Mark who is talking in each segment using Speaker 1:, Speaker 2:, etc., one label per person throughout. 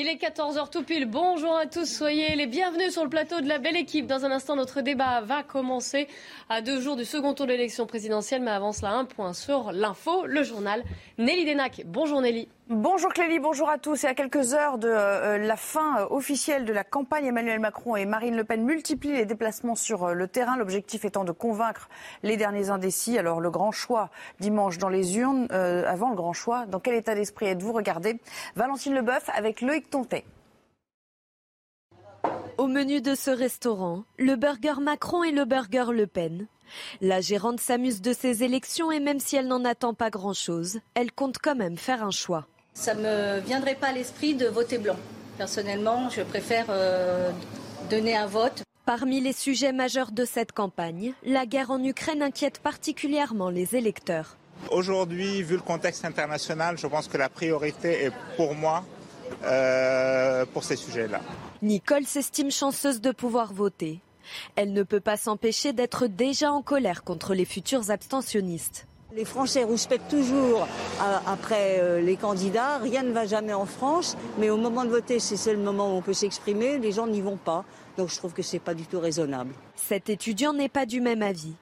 Speaker 1: Il est 14h tout pile. Bonjour à tous, soyez les bienvenus sur le plateau de la belle équipe. Dans un instant, notre débat va commencer à deux jours du second tour de l'élection présidentielle. Mais avant cela, un point sur l'info, le journal. Nelly Denac. Bonjour Nelly.
Speaker 2: Bonjour Clélie, bonjour à tous. Et à quelques heures de euh, la fin euh, officielle de la campagne, Emmanuel Macron et Marine Le Pen multiplient les déplacements sur euh, le terrain, l'objectif étant de convaincre les derniers indécis. Alors le grand choix dimanche dans les urnes, avant le grand choix, dans quel état d'esprit êtes-vous? Regardez, Valentine Leboeuf avec Loïc Tontet.
Speaker 3: Au menu de ce restaurant, le burger Macron et le burger Le Pen. La gérante s'amuse de ces élections et même si elle n'en attend pas grand-chose, elle compte quand même faire un choix.
Speaker 4: Ça ne me viendrait pas à l'esprit de voter blanc. Personnellement, je préfère euh, donner un vote.
Speaker 3: Parmi les sujets majeurs de cette campagne, la guerre en Ukraine inquiète particulièrement les électeurs.
Speaker 5: Aujourd'hui, vu le contexte international, je pense que la priorité est pour moi euh, pour ces sujets-là.
Speaker 3: Nicole s'estime chanceuse de pouvoir voter. Elle ne peut pas s'empêcher d'être déjà en colère contre les futurs abstentionnistes.
Speaker 6: Les Français respectent toujours euh, après euh, les candidats. Rien ne va jamais en France. Mais au moment de voter, c'est le moment où on peut s'exprimer. Les gens n'y vont pas. Donc je trouve que ce n'est pas du tout raisonnable.
Speaker 3: Cet étudiant n'est pas du même avis.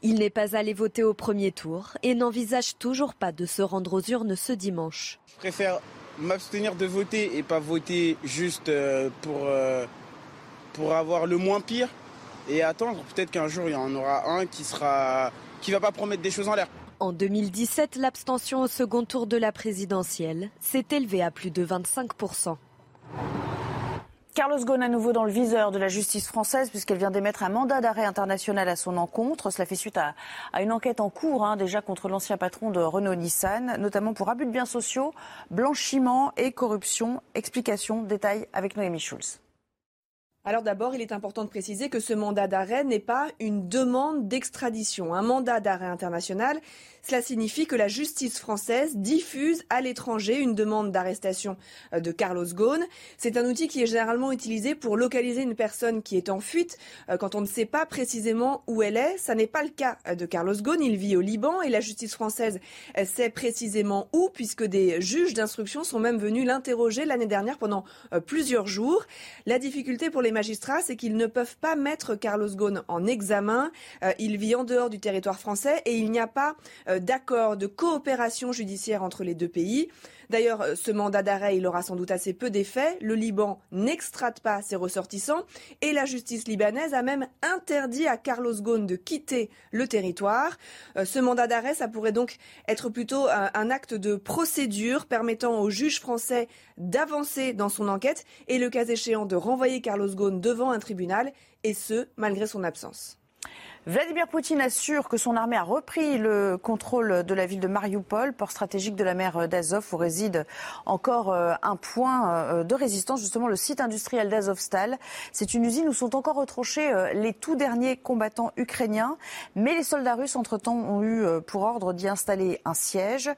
Speaker 3: Il n'est pas allé voter au premier tour et n'envisage toujours pas de se rendre aux urnes ce dimanche.
Speaker 7: Je préfère m'abstenir de voter et pas voter juste euh, pour, pour avoir le moins pire et attendre peut-être qu'un jour il y en aura un qui sera qui va pas promettre des choses en l'air.
Speaker 3: En 2017, l'abstention au second tour de la présidentielle s'est élevée à plus de 25%.
Speaker 2: Carlos Ghosn à nouveau dans le viseur de la justice française puisqu'elle vient d'émettre un mandat d'arrêt international à son encontre. Cela fait suite à, une enquête en cours hein, déjà contre l'ancien patron de Renault-Nissan, notamment pour abus de biens sociaux, blanchiment et corruption. Explication, détail avec Noémie Schulz.
Speaker 8: Alors d'abord, il est important de préciser que ce mandat d'arrêt n'est pas une demande d'extradition. Un mandat d'arrêt international, cela signifie que la justice française diffuse à l'étranger une demande d'arrestation euh, de Carlos Ghosn. C'est un outil qui est généralement utilisé pour localiser une personne qui est en fuite euh, quand on ne sait pas précisément où elle est. Ça n'est pas le cas euh, de Carlos Ghosn. Il vit au Liban et la justice française sait précisément où puisque des juges d'instruction sont même venus l'interroger l'année dernière pendant plusieurs jours. La difficulté pour les magistrats, c'est qu'ils ne peuvent pas mettre Carlos Ghosn en examen. Il vit en dehors du territoire français et il n'y a pas d'accord de coopération judiciaire entre les deux pays. D'ailleurs, euh, ce mandat d'arrêt, il aura sans doute assez peu d'effet. Le Liban n'extrate pas ses ressortissants et la justice libanaise a même interdit à Carlos Ghosn de quitter le territoire. Euh, ce mandat d'arrêt, ça pourrait donc être plutôt un acte de procédure permettant aux juges français d'avancer dans son enquête et le cas échéant de renvoyer Carlos Ghosn devant un tribunal et ce, malgré son absence.
Speaker 2: Vladimir Poutine assure que son armée a repris le contrôle de la ville de Mariupol, port stratégique de la mer d'Azov, où réside encore euh, un point euh, de résistance, justement le site industriel d'Azovstal. C'est une usine où sont encore retranchés euh, les tout derniers combattants ukrainiens, mais les soldats russes, entre-temps, ont eu pour ordre d'y installer un siège.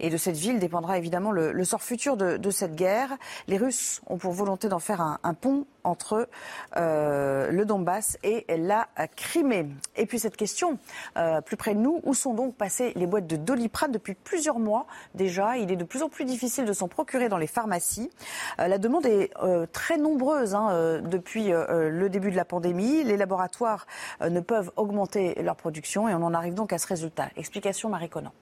Speaker 2: Et de cette ville dépendra évidemment le, sort futur de, cette guerre. Les Russes ont pour volonté d'en faire un, un pont entre le Donbass et la Crimée. Et puis cette question, euh, plus près de nous, où sont donc passées les boîtes de Doliprane depuis plusieurs mois déjà? Il est de plus en plus difficile de s'en procurer dans les pharmacies. Euh, la demande est euh, très nombreuse hein, depuis le début de la pandémie. Les laboratoires ne peuvent augmenter leur production et on en arrive donc à ce résultat. Explication Marie Conan.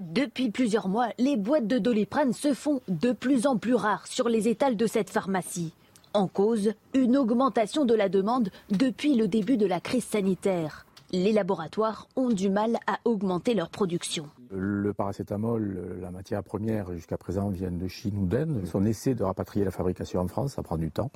Speaker 9: Depuis plusieurs mois, les boîtes de Doliprane se font de plus en plus rares sur les étals de cette pharmacie. En cause, une augmentation de la demande depuis le début de la crise sanitaire. Les laboratoires ont du mal à augmenter leur production.
Speaker 10: Le paracétamol, la matière première jusqu'à présent vient de Chine ou d'Inde. On essaie de rapatrier la fabrication en France, ça prend du temps.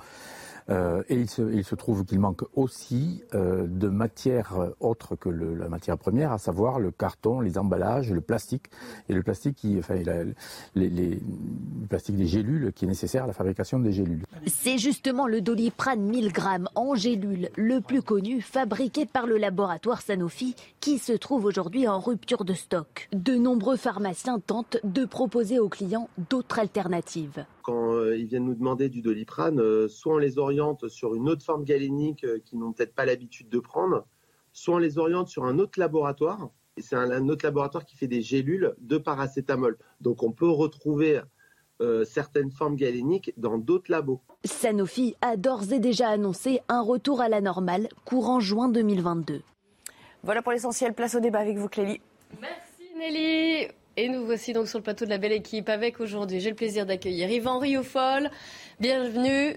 Speaker 10: Euh, et il se, il se, trouve qu'il manque aussi euh, de matières autres que le, la matière première, à savoir le carton, les emballages, le plastique. Et le plastique, qui, enfin, les, les, le plastique des gélules qui est nécessaire à la fabrication des gélules.
Speaker 9: C'est justement le doliprane 1000 grammes en gélules le plus connu, fabriqué par le laboratoire Sanofi, qui se trouve aujourd'hui en rupture de stock. De nombreux pharmaciens tentent de proposer aux clients d'autres alternatives
Speaker 11: quand euh, ils viennent nous demander du doliprane, euh, soit on les oriente sur une autre forme galénique euh, qu'ils n'ont peut-être pas l'habitude de prendre, soit on les oriente sur un autre laboratoire. C'est un, autre laboratoire qui fait des gélules de paracétamol. Donc on peut retrouver certaines formes galéniques dans d'autres labos.
Speaker 9: Sanofi a d'ores et déjà annoncé un retour à la normale courant juin 2022.
Speaker 2: Voilà pour l'essentiel. Place au débat avec vous, Clélie.
Speaker 1: Merci Nelly. Et nous voici donc sur le plateau de la belle équipe avec aujourd'hui, j'ai le plaisir d'accueillir Yvan Rioufol. Bienvenue.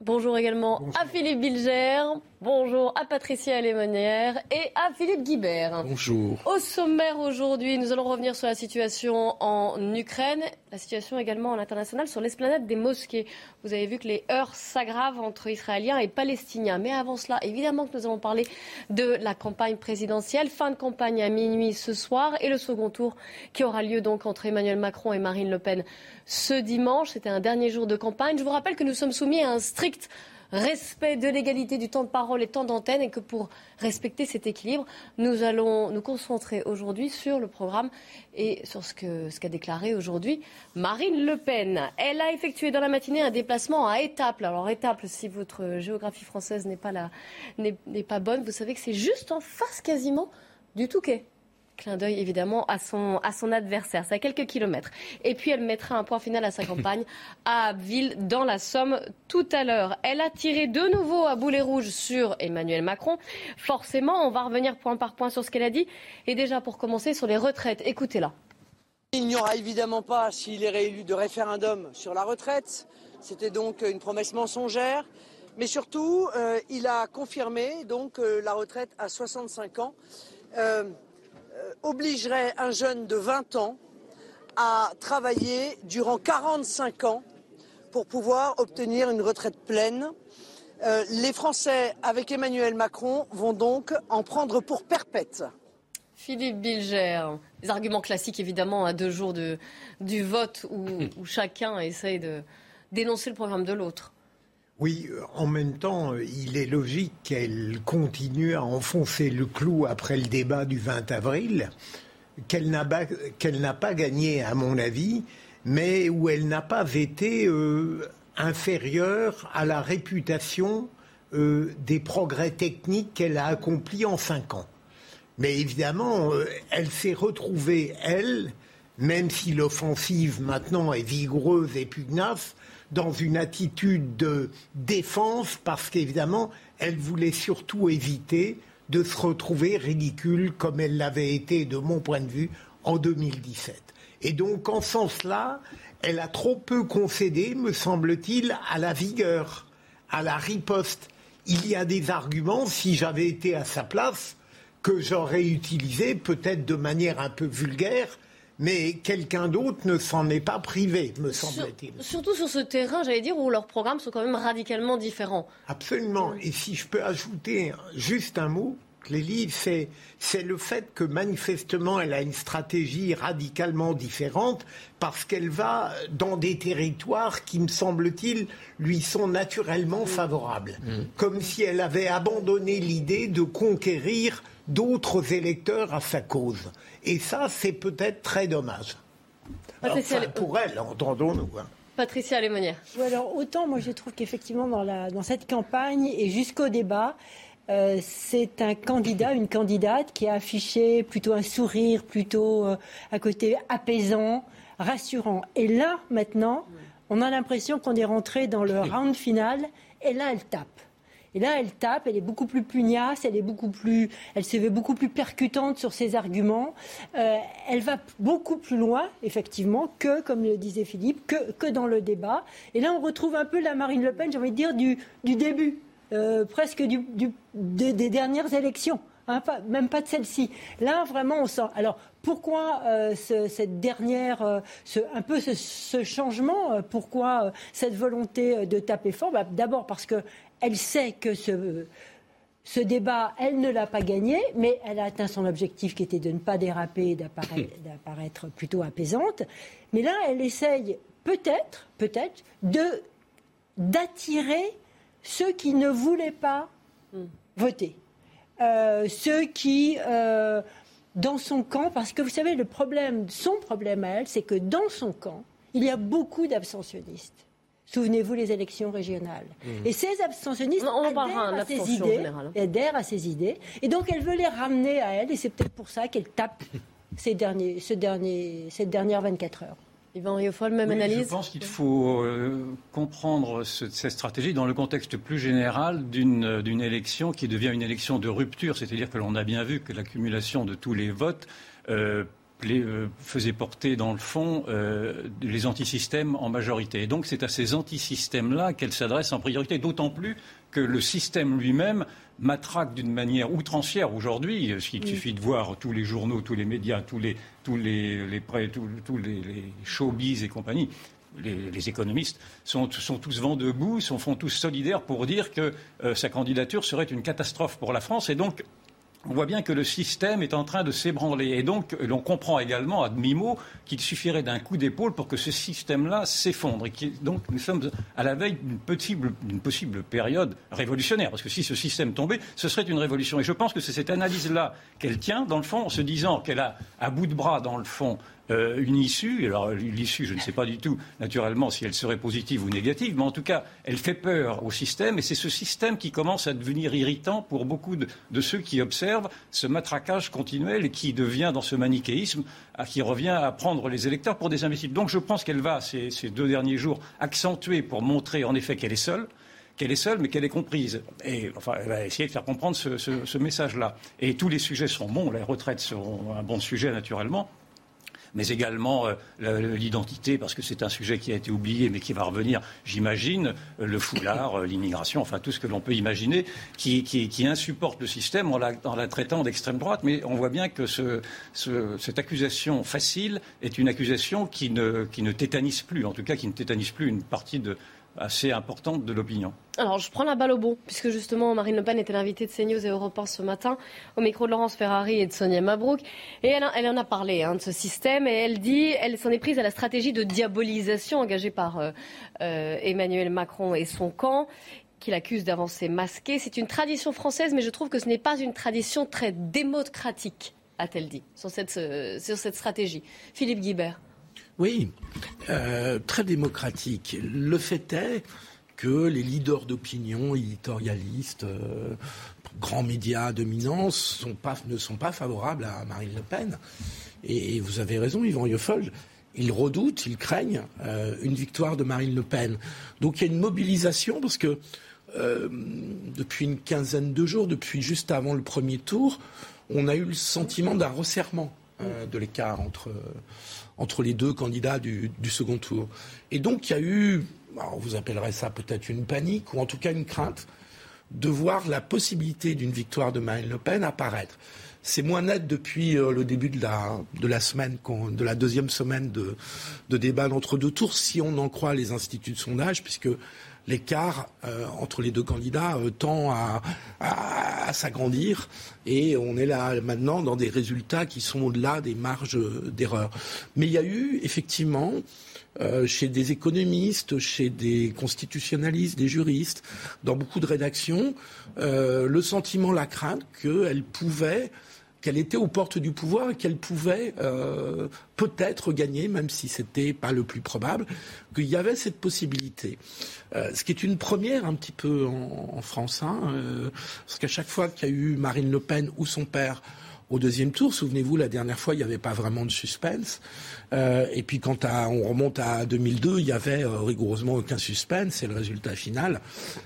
Speaker 1: Bonjour également à Philippe Bilger. Bonjour à Patricia Lémonière et à Philippe Guibert.
Speaker 12: Bonjour.
Speaker 1: Au sommaire aujourd'hui, nous allons revenir sur la situation en Ukraine, la situation également en international sur l'esplanade des mosquées. Vous avez vu que les heurts s'aggravent entre Israéliens et Palestiniens. Mais avant cela, évidemment que nous allons parler de la campagne présidentielle. Fin de campagne à minuit ce soir et le second tour qui aura lieu donc entre Emmanuel Macron et Marine Le Pen ce dimanche. C'était un dernier jour de campagne. Je vous rappelle que nous sommes soumis à un strict respect de l'égalité du temps de parole et temps d'antenne et que pour respecter cet équilibre, nous allons nous concentrer aujourd'hui sur le programme et sur ce qu'a ce déclaré aujourd'hui Marine Le Pen. Elle a effectué dans la matinée un déplacement à Étaples. Alors Étaples, si votre géographie française n'est pas, n'est pas bonne, vous savez que c'est juste en face quasiment du Touquet. Clin d'œil évidemment à son, à son adversaire. C'est à quelques kilomètres. Et puis elle mettra un point final à sa campagne à Abbeville dans la Somme tout à l'heure. Elle a tiré de nouveau à boulet rouge sur Emmanuel Macron. Forcément, on va revenir point par point sur ce qu'elle a dit. Et déjà pour commencer sur les retraites, écoutez-la.
Speaker 13: Il n'y aura évidemment pas, s'il est réélu, de référendum sur la retraite. C'était donc une promesse mensongère. Mais surtout, euh, il a confirmé donc euh, la retraite à 65 ans. Euh, obligerait un jeune de 20 ans à travailler durant 45 ans pour pouvoir obtenir une retraite pleine. Euh, les Français, avec Emmanuel Macron, vont donc en prendre pour perpète.
Speaker 1: Philippe Bilger, des arguments classiques évidemment à deux jours du vote où chacun essaye de dénoncer le programme de l'autre.
Speaker 12: Oui, euh, en même temps, euh, il est logique qu'elle continue à enfoncer le clou après le débat du 20 avril, qu'elle n'a pas, gagné, à mon avis, mais où elle n'a pas été euh, inférieure à la réputation des progrès techniques qu'elle a accomplis en cinq ans. Mais évidemment, elle s'est retrouvée, elle, même si l'offensive maintenant est vigoureuse et pugnace, dans une attitude de défense parce qu'évidemment, elle voulait surtout éviter de se retrouver ridicule comme elle l'avait été, de mon point de vue, en 2017. Et donc, en ce sens-là, elle a trop peu concédé, me semble-t-il, à la vigueur, à la riposte. Il y a des arguments, si j'avais été à sa place, que j'aurais utilisés peut-être de manière un peu vulgaire, mais quelqu'un d'autre ne s'en est pas privé, me semble-t-il.
Speaker 1: surtout sur ce terrain, j'allais dire, où leurs programmes sont quand même radicalement différents.
Speaker 12: Absolument. Et si je peux ajouter juste un mot, Clélie, c'est, c'est le fait que manifestement elle a une stratégie radicalement différente parce qu'elle va dans des territoires qui, me semble-t-il, lui sont naturellement favorables. Mm. Comme si elle avait abandonné l'idée de conquérir d'autres électeurs à sa cause. Et ça, c'est peut-être très dommage. pour elle, entendons-nous. Hein.
Speaker 1: Patricia Lémonière.
Speaker 14: alors autant moi je trouve qu'effectivement dans, dans cette campagne et jusqu'au débat, euh, c'est un candidat, une candidate qui a affiché plutôt un sourire, plutôt euh, un côté apaisant, rassurant. Et là, maintenant, on a l'impression qu'on est rentré dans le round final, et là, elle tape. Et là, elle tape, elle est beaucoup plus pugnace, elle est beaucoup plus, elle se fait beaucoup plus percutante sur ses arguments. Euh, elle va beaucoup plus loin, effectivement, que, comme le disait Philippe, que, que dans le débat. Et là, on retrouve un peu la Marine Le Pen, j'ai envie de dire, du, du début, euh, presque du, des, dernières élections. hein, même pas de celle-ci. Là, vraiment, on sent. Alors, pourquoi euh, cette dernière, un peu ce, changement Pourquoi cette volonté de taper fort? Bah, D'abord parce qu'elle sait que ce, ce débat, elle ne l'a pas gagné, mais elle a atteint son objectif qui était de ne pas déraper et d'apparaître plutôt apaisante. Mais là, elle essaye peut-être, peut-être, de d'attirer ceux qui ne voulaient pas hmm. voter. Euh, ceux qui, euh, dans son camp, parce que vous savez, le problème, son problème à elle, c'est que dans son camp, il y a beaucoup d'abstentionnistes. Souvenez-vous les élections régionales. Hmm. Et ces abstentionnistes on adhèrent, à ses idées, hein. adhèrent à ses idées. Et donc elle veut les ramener à elle. Et c'est peut-être pour ça qu'elle tape ces, derniers, ce dernier, cette dernière 24 heures.
Speaker 1: Yvan Riofol, même analyse
Speaker 15: Je pense qu'il faut euh, comprendre cette stratégie dans le contexte plus général d'une élection qui devient une élection de rupture. C'est-à-dire que l'on a bien vu que l'accumulation de tous les votes euh, euh, faisait porter dans le fond les antisystèmes en majorité. Et donc c'est à ces antisystèmes-là qu'elle s'adresse en priorité, d'autant plus que le système lui-même matraque d'une manière outrancière aujourd'hui. Il suffit de voir tous les journaux, tous les médias, tous les, tous les, les, tous, les, showbiz et compagnie. Les, économistes sont, sont, tous vent debout, sont, font tous solidaires pour dire que euh, sa candidature serait une catastrophe pour la France. Et donc, on voit bien que le système est en train de s'ébranler. Et donc, l'on comprend également, à demi-mot, qu'il suffirait d'un coup d'épaule pour que ce système-là s'effondre. Et donc, nous sommes à la veille d'une possible, possible, période révolutionnaire. Parce que si ce système tombait, ce serait une révolution. Et je pense que c'est cette analyse-là qu'elle tient, dans le fond, en se disant qu'elle a à bout de bras, dans le fond, euh, une issue. Alors l'issue, je ne sais pas du tout, naturellement, si elle serait positive ou négative, mais en tout cas, elle fait peur au système, et c'est ce système qui commence à devenir irritant pour beaucoup de, ceux qui observent ce matraquage continuel et qui devient dans ce manichéisme, qui revient à prendre les électeurs pour des imbéciles. Donc je pense qu'elle va, ces, deux derniers jours, accentuer pour montrer en effet qu'elle est seule qu'elle est seule, mais qu'elle est comprise. Et enfin, elle va essayer de faire comprendre ce, ce message-là. Et tous les sujets seront bons. Les retraites seront un bon sujet, naturellement mais également euh, l'identité, parce que c'est un sujet qui a été oublié, mais qui va revenir, j'imagine, euh, le foulard, euh, l'immigration, enfin tout ce que l'on peut imaginer, qui, insupporte le système en la, traitant d'extrême droite. Mais on voit bien que cette accusation facile est une accusation qui ne, qui ne tétanise plus, en tout cas qui ne tétanise plus une partie de, assez importante de l'opinion.
Speaker 1: Alors, je prends la balle au bon, puisque justement, Marine Le Pen était l'invitée de CNews et Europe 1 ce matin, au micro de Laurence Ferrari et de Sonia Mabrouk. Et elle, en a parlé hein, de ce système, et elle dit, elle s'en est prise à la stratégie de diabolisation engagée par euh, euh, Emmanuel Macron et son camp qu'il accuse d'avancer masqué. C'est une tradition française, mais je trouve que ce n'est pas une tradition très démocratique, a-t-elle dit, sur cette, euh, sur cette stratégie. Philippe Guibert.
Speaker 16: Oui, euh, très démocratique. Le fait est que les leaders d'opinion, éditorialistes, euh, grands médias dominants ne sont pas favorables à Marine Le Pen. Et, vous avez raison, Yvan Yoffol, ils redoutent, ils craignent euh, une victoire de Marine Le Pen. Donc il y a une mobilisation parce que depuis une quinzaine de jours, depuis juste avant le premier tour, on a eu le sentiment d'un resserrement de l'écart entre entre les deux candidats du, second tour. Et donc il y a eu, on vous appellerez ça peut-être une panique, ou en tout cas une crainte, de voir la possibilité d'une victoire de Marine Le Pen apparaître. C'est moins net depuis euh, le début de la, de la semaine, de la deuxième semaine de, de débat d'entre deux tours, si on en croit les instituts de sondage, puisque l'écart euh, entre les deux candidats euh, tend à, s'agrandir et on est là maintenant dans des résultats qui sont au-delà des marges d'erreur. Mais il y a eu effectivement euh, chez des économistes, chez des constitutionnalistes, des juristes, dans beaucoup de rédactions, le sentiment, la crainte qu'elle pouvait qu'elle était aux portes du pouvoir et qu'elle pouvait euh, peut-être gagner, même si ce n'était pas le plus probable, qu'il y avait cette possibilité. Euh, ce qui est une première un petit peu en, France, hein, euh, parce qu'à chaque fois qu'il y a eu Marine Le Pen ou son père au deuxième tour. Souvenez-vous, la dernière fois, il n'y avait pas vraiment de suspense. et puis quand on remonte à 2002, il y avait rigoureusement aucun suspense et le résultat final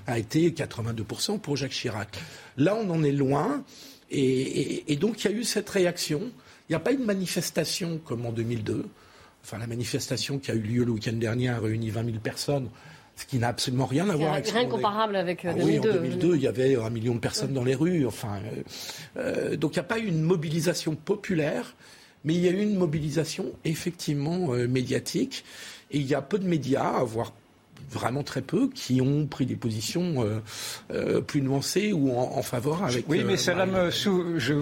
Speaker 16: a été 82% pour Jacques Chirac. Là, on en est loin. Et, donc il y a eu cette réaction. Il n'y a pas eu de manifestation comme en 2002. Enfin, la manifestation qui a eu lieu le week-end dernier a réuni 20 000 personnes. ce qui n'a absolument rien à voir avec
Speaker 1: rien comparable avec
Speaker 16: ah
Speaker 1: 2002.
Speaker 16: Oui, en 2002, il y avait un million de personnes dans les rues. Enfin, euh, donc il n'y a pas eu une mobilisation populaire, mais il y a eu une mobilisation effectivement médiatique. Et il y a peu de médias, voire vraiment très peu qui ont pris des positions euh, euh, plus nuancées ou en, faveur avec.
Speaker 15: Oui, mais euh, cela me je,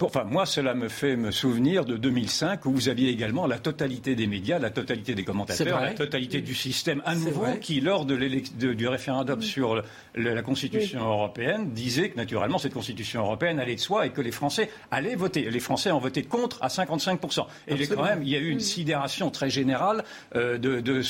Speaker 15: enfin moi cela me fait me souvenir de 2005 où vous aviez également la totalité des médias, la totalité des commentateurs, la totalité du système à nouveau qui lors de, du référendum sur la Constitution européenne disait que naturellement cette Constitution européenne allait de soi et que les Français allaient voter. Les Français ont voté contre à 55 et quand même il y a eu une sidération très générale de, de, de,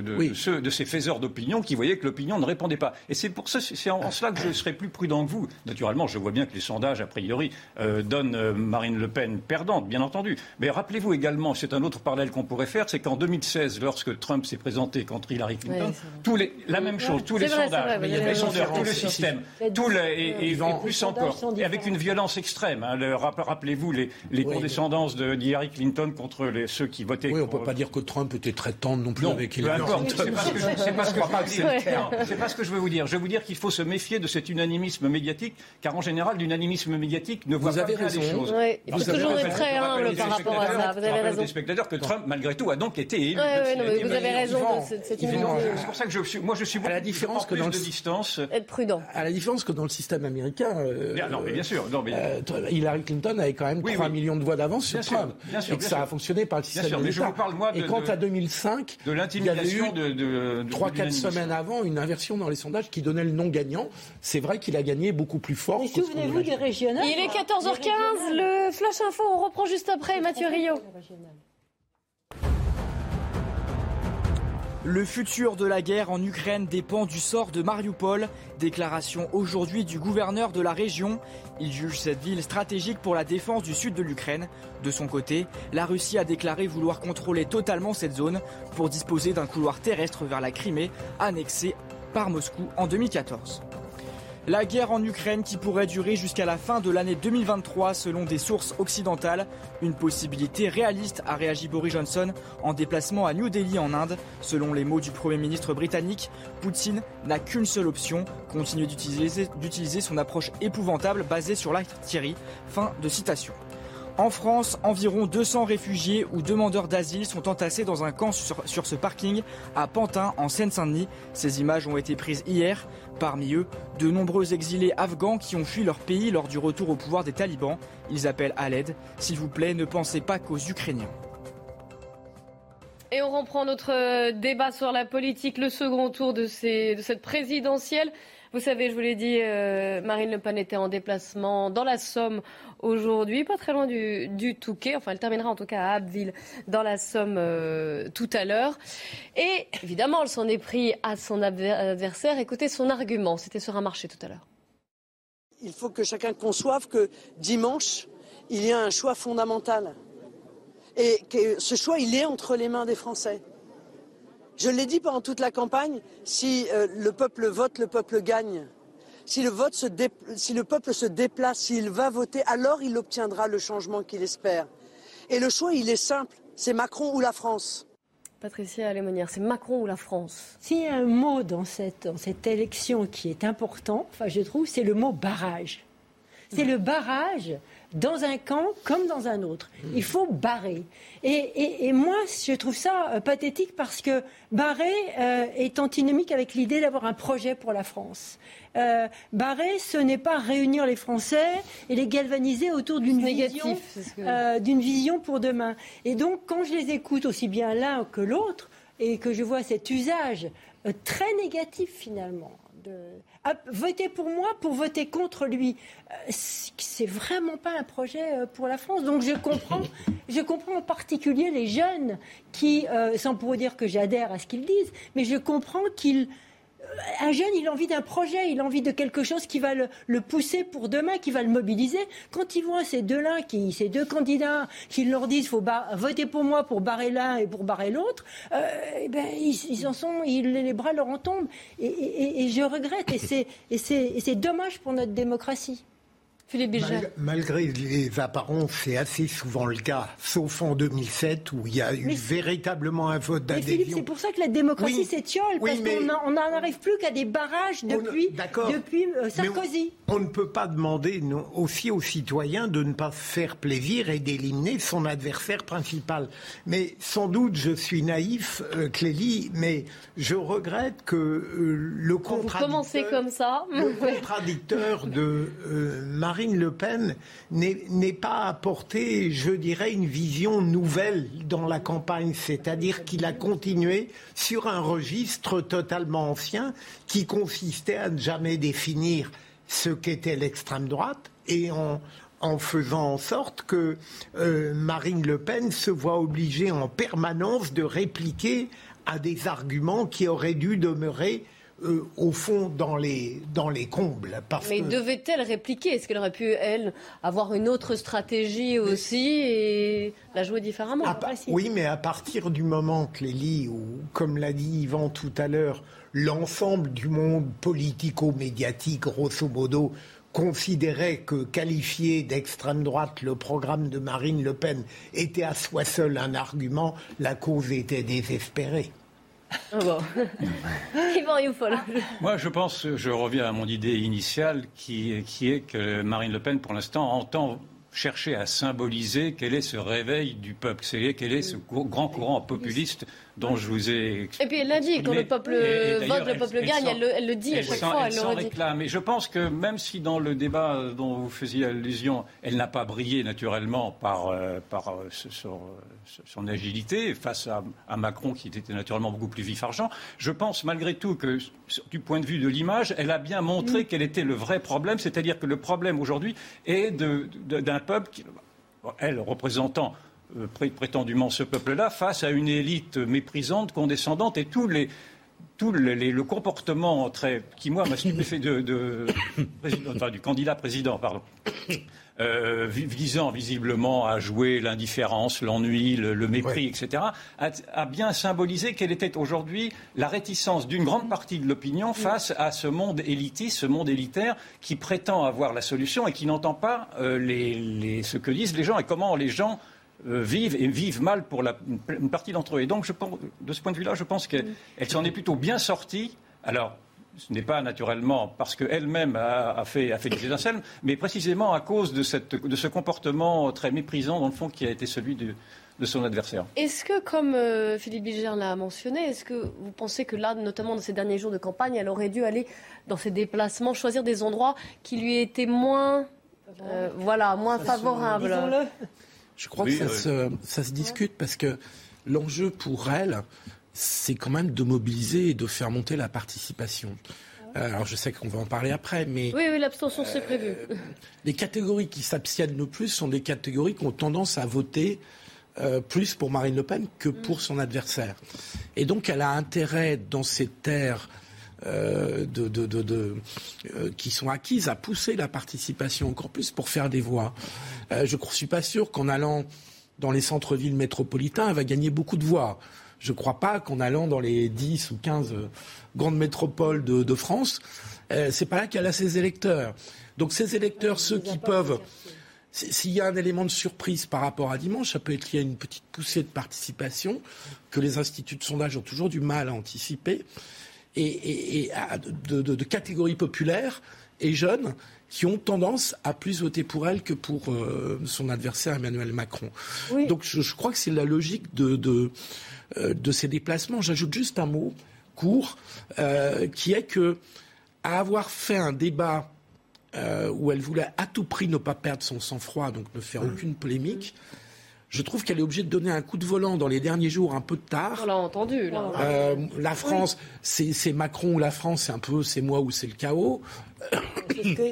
Speaker 15: de, de ces faiseurs d'opinion qui voyaient que l'opinion ne répondait pas. Et c'est pour ça, c'est en, cela que je serais plus prudent que vous. Naturellement, je vois bien que les sondages, a priori, euh, donnent euh, Marine Le Pen perdante, bien entendu. Mais rappelez-vous également, c'est un autre parallèle qu'on pourrait faire, c'est qu'en 2016, lorsque Trump s'est présenté contre Hillary Clinton, tous les, la même chose, tous les sondages, les sondeurs, tout le système, tout le, et, et, plus encore, et avec une violence extrême. Hein, rappelez-vous les, les condescendances de d'Hillary Clinton contre les, ceux qui votaient.
Speaker 16: Oui, on ne peut pas dire que Trump était très tendre non plus avec Hillary
Speaker 15: Clinton. C'est pas, ce que je pas ce que je veux vous dire. Je veux vous dire qu'il faut se méfier de cet unanimisme médiatique, car en général, l'unanimisme médiatique ne voit
Speaker 16: vous avez
Speaker 15: pas
Speaker 16: raison.
Speaker 15: les choses.
Speaker 1: il faut toujours être très humble par rapport à ça. Vous avez raison.
Speaker 15: des spectateurs que Trump, malgré tout, a donc été élu.
Speaker 1: vous avez raison. C'est
Speaker 15: pour ça que je suis, moi, je suis
Speaker 16: à la différence que dans le
Speaker 15: distance.
Speaker 1: Être prudent.
Speaker 16: À la différence que dans le système américain.
Speaker 15: Non, mais bien sûr.
Speaker 16: Euh, Hillary Clinton avait quand même 3 millions de voix d'avance sur Trump. Et que ça a fonctionné par le système américain. Et quant à 2005,
Speaker 15: de l'intimidation de
Speaker 16: 3-4 semaines avant une inversion dans les sondages qui donnait le non gagnant. C'est vrai qu'il a gagné beaucoup plus fort.
Speaker 14: Mais souvenez-vous des régionales
Speaker 1: Il est 14h15, le Flash Info, on reprend juste après Mathieu Rio.
Speaker 17: Le futur de la guerre en Ukraine dépend du sort de Mariupol. Déclaration aujourd'hui du gouverneur de la région. Il juge cette ville stratégique pour la défense du sud de l'Ukraine. De son côté, la Russie a déclaré vouloir contrôler totalement cette zone pour disposer d'un couloir terrestre vers la Crimée, annexée par Moscou en 2014. La guerre en Ukraine qui pourrait durer jusqu'à la fin de l'année 2023 selon des sources occidentales. Une possibilité réaliste a réagi Boris Johnson en déplacement à New Delhi en Inde. Selon les mots du Premier ministre britannique, Poutine n'a qu'une seule option, continuer d'utiliser son approche épouvantable basée sur l'artillerie. Fin de citation. En France, environ 200 réfugiés ou demandeurs d'asile sont entassés dans un camp sur, ce parking à Pantin, en Seine-Saint-Denis. Ces images ont été prises hier. Parmi eux, de nombreux exilés afghans qui ont fui leur pays lors du retour au pouvoir des talibans. Ils appellent à l'aide. S'il vous plaît, ne pensez pas qu'aux Ukrainiens.
Speaker 1: Et on reprend notre débat sur la politique, le second tour de cette présidentielle. Vous savez, je vous l'ai dit, euh, Marine Le Pen était en déplacement dans la Somme aujourd'hui, pas très loin du, Touquet. Enfin, elle terminera en tout cas à Abbeville, dans la Somme, euh, tout à l'heure. Et évidemment, elle s'en est pris à son adversaire. Écoutez son argument. C'était sur un marché tout à l'heure.
Speaker 13: Il faut que chacun conçoive que dimanche, il y a un choix fondamental. Et que ce choix, il est entre les mains des Français. Je l'ai dit pendant toute la campagne, si euh, le peuple vote, le peuple gagne. Si le, vote se si le peuple se déplace, s'il va voter, alors il obtiendra le changement qu'il espère. Et le choix, il est simple, c'est Macron ou la France.
Speaker 1: Patricia Alémonière, c'est Macron ou la France?
Speaker 14: S'il y a un mot dans cette, dans cette élection qui est important, enfin, je trouve, c'est le mot barrage. C'est le barrage dans un camp comme dans un autre. Il faut barrer. Et, moi, je trouve ça euh, pathétique parce que barrer euh, est antinomique avec l'idée d'avoir un projet pour la France. Euh, barrer, ce n'est pas réunir les Français et les galvaniser autour d'une vision, d'une vision pour demain. Et donc, quand je les écoute aussi bien l'un que l'autre, et que je vois cet usage très négatif finalement de voter pour moi pour voter contre lui. Euh, c'est vraiment pas un projet euh, pour la France. Donc je comprends, je comprends en particulier les jeunes qui, euh, sans pour dire que j'adhère à ce qu'ils disent, mais je comprends qu'ils un jeune, il a envie d'un projet, il a envie de quelque chose qui va le, pousser pour demain, qui va le mobiliser. Quand ils voient ces deux-là, ces deux candidats, qui leur disent faut voter pour moi pour barrer l'un et pour barrer l'autre, euh, eh ben, ils, en sont, les bras leur en tombent. Et, je regrette, et c'est dommage pour notre démocratie.
Speaker 1: Philippe
Speaker 12: malgré les apparences, c'est assez souvent le cas, sauf en 2007 où il y a eu véritablement un vote d'adhésion.
Speaker 14: Philippe, c'est pour ça que la démocratie s'étiole, parce qu'on n'en arrive plus qu'à des barrages depuis, depuis euh, Sarkozy.
Speaker 12: On, ne peut pas demander aussi aux citoyens de ne pas faire plaisir et d'éliminer son adversaire principal. Mais sans doute, je suis naïf, euh, Clélie, mais je regrette que euh, le contradicteur,
Speaker 1: comme ça.
Speaker 12: le contradicteur de Marie Marine Le Pen n'est pas apporté, je dirais, une vision nouvelle dans la campagne, c'est-à-dire qu'il a continué sur un registre totalement ancien qui consistait à ne jamais définir ce qu'était l'extrême droite et en, faisant en sorte que euh, Marine Le Pen se voit obligée en permanence de répliquer à des arguments qui auraient dû demeurer euh, au fond, dans les, dans les combles.
Speaker 1: Mais devait-elle répliquer? Est-ce qu'elle aurait pu, elle, avoir une autre stratégie aussi et la jouer différemment?
Speaker 12: Oui, mais à partir du moment, Clélie, où, comme l'a dit Yvan tout à l'heure, l'ensemble du monde politico-médiatique, grosso modo, considérait que qualifier d'extrême droite le programme de Marine Le Pen était à soi seul un argument, la cause était désespérée.
Speaker 1: Ah bon.
Speaker 15: Moi, je pense, je reviens à mon idée initiale qui, qui est que Marine Le Pen, pour l'instant, entend chercher à symboliser quel est ce réveil du peuple, quel est ce grand courant populiste dont je vous ai expliqué.
Speaker 1: Et puis elle l'a dit, quand le peuple vote, le peuple gagne, elle, le, dit à chaque fois, elle, le
Speaker 15: réclame. Et je pense que même si dans le débat dont vous faisiez allusion, elle n'a pas brillé naturellement par, euh, par euh, son, agilité face à, à, Macron qui était naturellement beaucoup plus vif-argent, je pense malgré tout que du point de vue de l'image, elle a bien montré mm. quel était le vrai problème, c'est-à-dire que le problème aujourd'hui est d'un peuple qui, elle représentant prétendument ce peuple-là face à une élite méprisante, condescendante et tous les, tout le comportement très, qui, moi, m'a stupéfait de, de du candidat président, pardon, euh, visant visiblement à jouer l'indifférence, l'ennui, le, mépris, etc., a, bien symbolisé quelle était aujourd'hui la réticence d'une grande partie de l'opinion face à ce monde élitiste, ce monde élitaire qui prétend avoir la solution et qui n'entend pas euh, les, ce que disent les gens et comment les gens euh, vivent et vivent mal pour la, une partie d'entre eux. Et donc, je de ce point de vue-là, je pense qu'elle s'en est plutôt bien sortie. Alors, ce n'est pas naturellement parce qu'elle-même a, fait, a fait des étincelles, mais précisément à cause de, cette, de, ce comportement très méprisant, dans le fond, qui a été celui de, de son adversaire.
Speaker 1: Est-ce que, comme euh, Philippe Bilger l'a mentionné, est-ce que vous pensez que là, notamment dans ces derniers jours de campagne, elle aurait dû aller dans ses déplacements, choisir des endroits qui lui étaient moins, euh, voilà, moins favorables?
Speaker 16: Je crois que ça, se, ça, se, discute parce que l'enjeu pour elle, c'est quand même de mobiliser et de faire monter la participation. Euh, alors je sais qu'on va en parler après, mais...
Speaker 1: Oui, oui l'abstention, c'est prévu. Euh,
Speaker 16: les catégories qui s'abstiennent le plus sont des catégories qui ont tendance à voter euh, plus pour Marine Le Pen que pour son adversaire. Et donc elle a intérêt dans ces terres euh, de, euh, qui sont acquises à pousser la participation encore plus pour faire des voix. Euh, je ne suis pas sûr qu'en allant dans les centres-villes métropolitains, elle va gagner beaucoup de voix. Je ne crois pas qu'en allant dans les 10 ou 15 grandes métropoles de, France, c'est pas là qu'elle a ses électeurs. Donc ces électeurs, ceux qui peuvent... S'il y a un élément de surprise par rapport à dimanche, ça peut être qu'il y a une petite poussée de participation que les instituts de sondage ont toujours du mal à anticiper et, de, catégories populaires et jeunes qui ont tendance à plus voter pour elle que pour euh, son adversaire Emmanuel Macron. Donc je, crois que c'est la logique de, euh, de, ces déplacements. J'ajoute juste un mot court, euh, qui est que à avoir fait un débat où elle voulait à tout prix ne pas perdre son sang-froid, donc ne faire aucune polémique, je trouve qu'elle est obligée de donner un coup de volant dans les derniers jours un peu tard.
Speaker 1: On l'a entendu. Là.
Speaker 16: Euh, la France, c'est Macron ou la France, c'est un peu c'est moi ou c'est le chaos.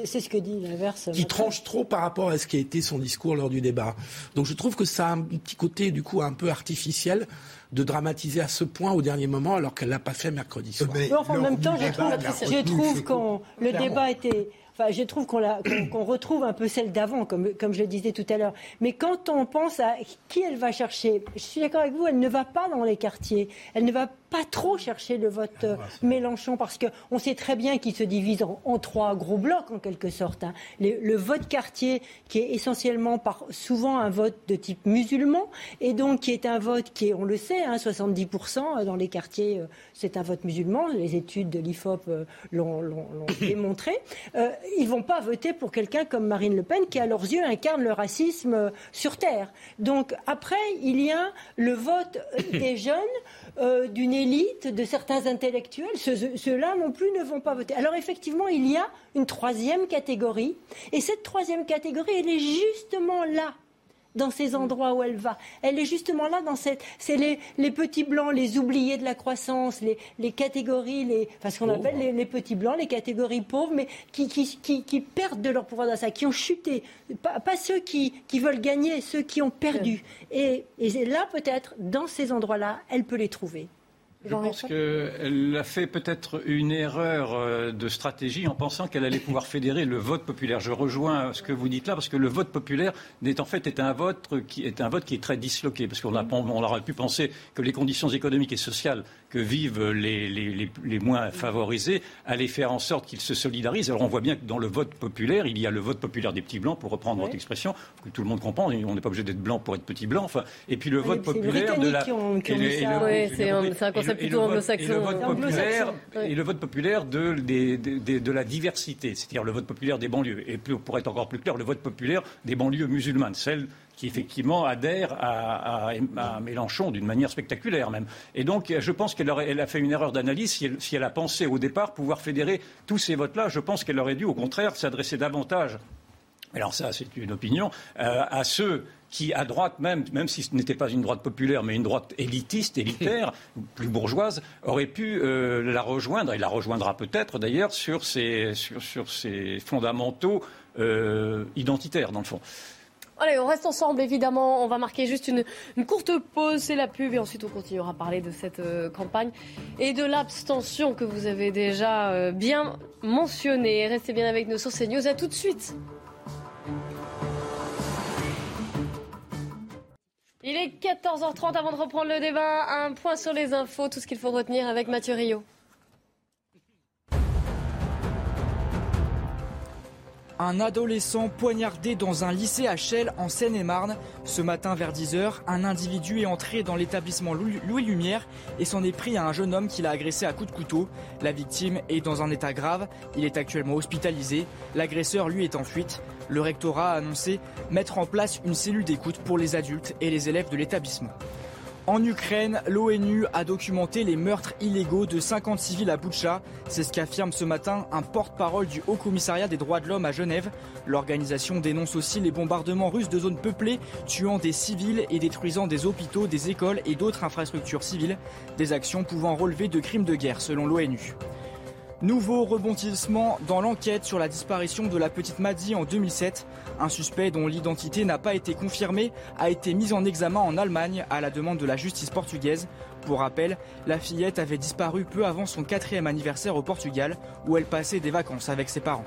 Speaker 14: C'est ce, que dit l'inverse.
Speaker 16: Qui tranche trop par rapport à ce qui a été son discours lors du débat. Donc je trouve que ça a un petit côté du coup un peu artificiel de dramatiser à ce point au dernier moment alors qu'elle l'a pas fait mercredi soir.
Speaker 14: en même temps, je trouve, je trouve que le débat était Enfin, je trouve qu'on retrouve un peu celle d'avant, comme, comme je le disais tout à l'heure. Mais quand on pense à qui elle va chercher, je suis d'accord avec vous, elle ne va pas dans les quartiers. Elle ne va pas trop chercher le vote euh, Mélenchon parce qu'on sait très bien qu'il se divise en, trois gros blocs en quelque sorte. Hein. Le, vote quartier qui est essentiellement par, souvent un vote de type musulman et donc qui est un vote qui est, on le sait, hein, 70% dans les quartiers, euh, c'est un vote musulman. Les études de l'IFOP euh, l'ont démontré. Euh, ils vont pas voter pour quelqu'un comme Marine Le Pen qui, à leurs yeux, incarne le racisme sur Terre. Donc après, il y a le vote des jeunes euh, d'une élite, de certains intellectuels. Ceux-là non plus ne vont pas voter. Alors effectivement, il y a une troisième catégorie. Et cette troisième catégorie, elle est justement là dans ces endroits où elle va. Elle est justement là dans cette. C'est les, les, petits blancs, les oubliés de la croissance, les, les catégories, les, enfin ce qu'on appelle les, les, petits blancs, les catégories pauvres, mais qui, qui, qui, qui perdent de leur pouvoir d'achat, qui ont chuté. Pas, pas ceux qui, qui, veulent gagner, ceux qui ont perdu. Et, et là, peut-être, dans ces endroits-là, elle peut les trouver.
Speaker 15: Je pense qu'elle a fait peut-être une erreur euh, de stratégie en pensant qu'elle allait pouvoir fédérer le vote populaire. Je rejoins ce que vous dites là, parce que le vote populaire est en fait est un vote qui est un vote qui est très disloqué, parce qu'on on aurait pu penser que les conditions économiques et sociales que vivent les, les, les, moins favorisés allaient faire en sorte qu'ils se solidarisent. Alors on voit bien que dans le vote populaire, il y a le vote populaire des petits blancs, pour reprendre votre expression, que tout le monde comprend. On n'est pas obligé d'être blanc pour être petit blanc. Enfin, et puis le vote populaire de la.
Speaker 1: c'est un concept plutôt anglo-saxon.
Speaker 15: Et le vote populaire de, de, de la diversité, c'est-à-dire le vote populaire des banlieues. Et pour être encore plus clair, le vote populaire des banlieues musulmanes, celles qui effectivement adhère à, Mélenchon d'une manière spectaculaire même. Et donc, je pense qu'elle elle a fait une erreur d'analyse si elle, a pensé au départ pouvoir fédérer tous ces votes-là. Je pense qu'elle aurait dû, au contraire, s'adresser davantage alors ça, c'est une opinion, euh, à ceux qui, à droite même, même si ce n'était pas une droite populaire, mais une droite élitiste, élitaire, plus bourgeoise, auraient pu euh, la rejoindre, et la rejoindra peut-être d'ailleurs, sur ses, sur, fondamentaux euh, identitaires, dans le fond.
Speaker 1: Allez, on reste ensemble, évidemment. On va marquer juste une, courte pause, c'est la pub, et ensuite on continuera à parler de cette euh, campagne et de l'abstention que vous avez déjà euh, bien mentionnée. Restez bien avec nous sur CNews. À tout de suite. Il est 14h30 avant de reprendre le débat. Un point sur les infos, tout ce qu'il faut retenir avec Mathieu Rio.
Speaker 17: Un adolescent poignardé dans un lycée à Chelles en Seine-et-Marne. Ce matin vers 10h, un individu est entré dans l'établissement Louis Lumière et s'en est pris à un jeune homme qui l'a agressé à coups de couteau. La victime est dans un état grave, il est actuellement hospitalisé. L'agresseur lui est en fuite. Le rectorat a annoncé mettre en place une cellule d'écoute pour les adultes et les élèves de l'établissement. En Ukraine, l'ONU a documenté les meurtres illégaux de 50 civils à Boutcha. C'est ce qu'affirme ce matin un porte-parole du Haut Commissariat des droits de l'homme à Genève. L'organisation dénonce aussi les bombardements russes de zones peuplées, tuant des civils et détruisant des hôpitaux, des écoles et d'autres infrastructures civiles. Des actions pouvant relever de crimes de guerre selon l'ONU. Nouveau rebondissement dans l'enquête sur la disparition de la petite Maddy en 2007. Un suspect dont l'identité n'a pas été confirmée a été mis en examen en Allemagne à la demande de la justice portugaise. Pour rappel, la fillette avait disparu peu avant son quatrième anniversaire au Portugal où elle passait des vacances avec ses parents.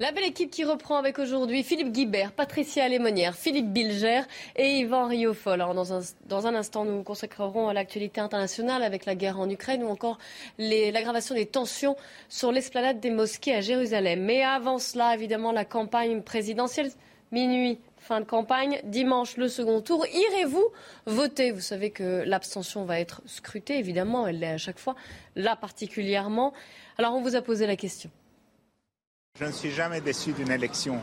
Speaker 1: La belle équipe qui reprend avec aujourd'hui Philippe Guibert, Patricia Lémonière, Philippe Bilger et Yvan Riofol. Alors dans un, dans un instant, nous nous consacrerons à l'actualité internationale avec la guerre en Ukraine ou encore l'aggravation des tensions sur l'esplanade des mosquées à Jérusalem. Mais avant cela, évidemment, la campagne présidentielle, minuit, fin de campagne, dimanche le second tour. Irez-vous voter? Vous savez que l'abstention va être scrutée, évidemment, elle l'est à chaque fois, là particulièrement. Alors on vous a posé la question.
Speaker 5: Je ne suis jamais déçu d'une élection.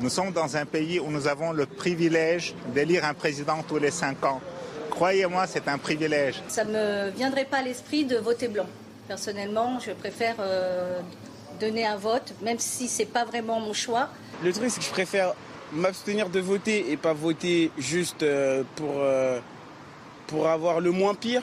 Speaker 5: Nous sommes dans un pays où nous avons le privilège d'élire un président tous les cinq ans. Croyez-moi, c'est un privilège.
Speaker 4: Ça ne me viendrait pas à l'esprit de voter blanc. Personnellement, je préfère euh, donner un vote, même si ce n'est pas vraiment mon choix.
Speaker 7: Le truc, c'est que je préfère m'abstenir de voter et pas voter juste euh, pour, euh, pour avoir le moins pire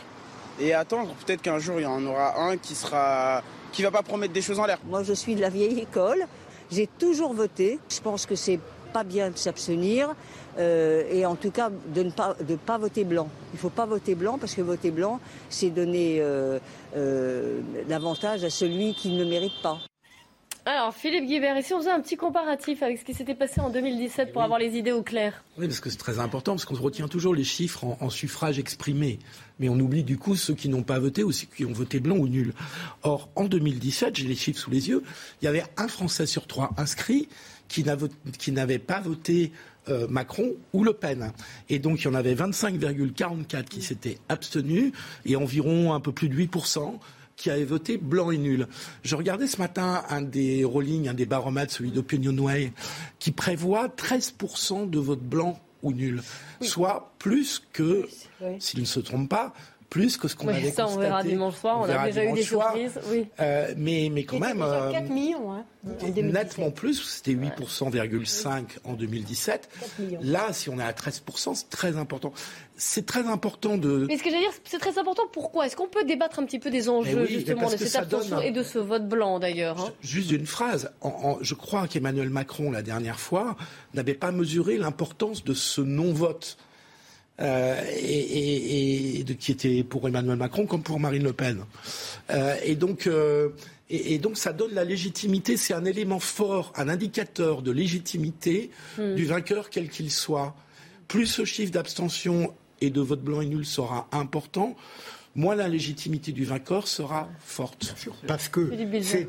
Speaker 7: et attendre peut-être qu'un jour il y en aura un qui sera qui va pas promettre des choses en l'air.
Speaker 6: Moi, je suis de la vieille école. J'ai toujours voté. Je pense que c'est pas bien de s'abstenir euh, et en tout cas de ne pas de pas voter blanc. Il faut pas voter blanc parce que voter blanc, c'est donner euh, euh, l'avantage à celui qui ne le mérite pas.
Speaker 1: Alors, Philippe Guibert, ici, on faisait un petit comparatif avec ce qui s'était passé en 2017 pour avoir les idées au clair.
Speaker 16: Oui, parce que c'est très important, parce qu'on retient toujours les chiffres en, suffrage exprimé. Mais on oublie du coup ceux qui n'ont pas voté ou ceux qui ont voté blanc ou nul. Or, en 2017, j'ai les chiffres sous les yeux, il y avait un Français sur trois inscrit qui n'avait pas voté euh, Macron ou Le Pen. Et donc il y en avait 25,44 qui s'étaient abstenus et environ un peu plus de 8% qui avaient voté blanc et nul. Je regardais ce matin un des rollings, un des baromètres, celui d'Opinionway, qui prévoit 13% de vote blanc ou nul, soit plus que, s'il ne se trompe pas, plus que ce qu'on avait ça,
Speaker 1: on verra dimanche soir. On, a déjà eu des surprises. Oui.
Speaker 16: Euh, mais, mais quand même.
Speaker 14: 4 euh, millions. Hein,
Speaker 16: nettement plus. C'était 8,5% en 2017. Là, si on est à 13%, c'est très important. C'est très important de.
Speaker 1: Mais ce que j'allais dire, c'est très important. Pourquoi? Est-ce qu'on peut débattre un petit peu des enjeux, justement, de cette abstention et de ce vote blanc, d'ailleurs hein?
Speaker 16: Juste une phrase. je crois qu'Emmanuel Macron, la dernière fois, n'avait pas mesuré l'importance de ce non-vote. Euh, et, qui était pour Emmanuel Macron comme pour Marine Le Pen. Euh, et donc. Euh, et, donc ça donne la légitimité, c'est un élément fort, un indicateur de légitimité hmm. du vainqueur quel qu'il soit. Plus ce chiffre d'abstention et de vote blanc et nul sera important, moins la légitimité du vainqueur sera forte.
Speaker 12: Parce que c'est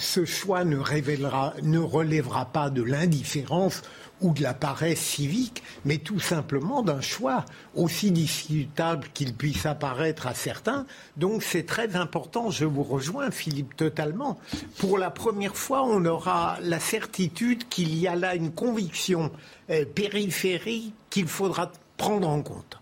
Speaker 12: ce choix ne, révélera, ne relèvera pas de l'indifférence ou de la paresse civique, mais tout simplement d'un choix aussi discutable qu'il puisse apparaître à certains. Donc c'est très important, je vous rejoins Philippe totalement. Pour la première fois, on aura la certitude qu'il y a là une conviction euh, périphérique qu'il faudra prendre en compte.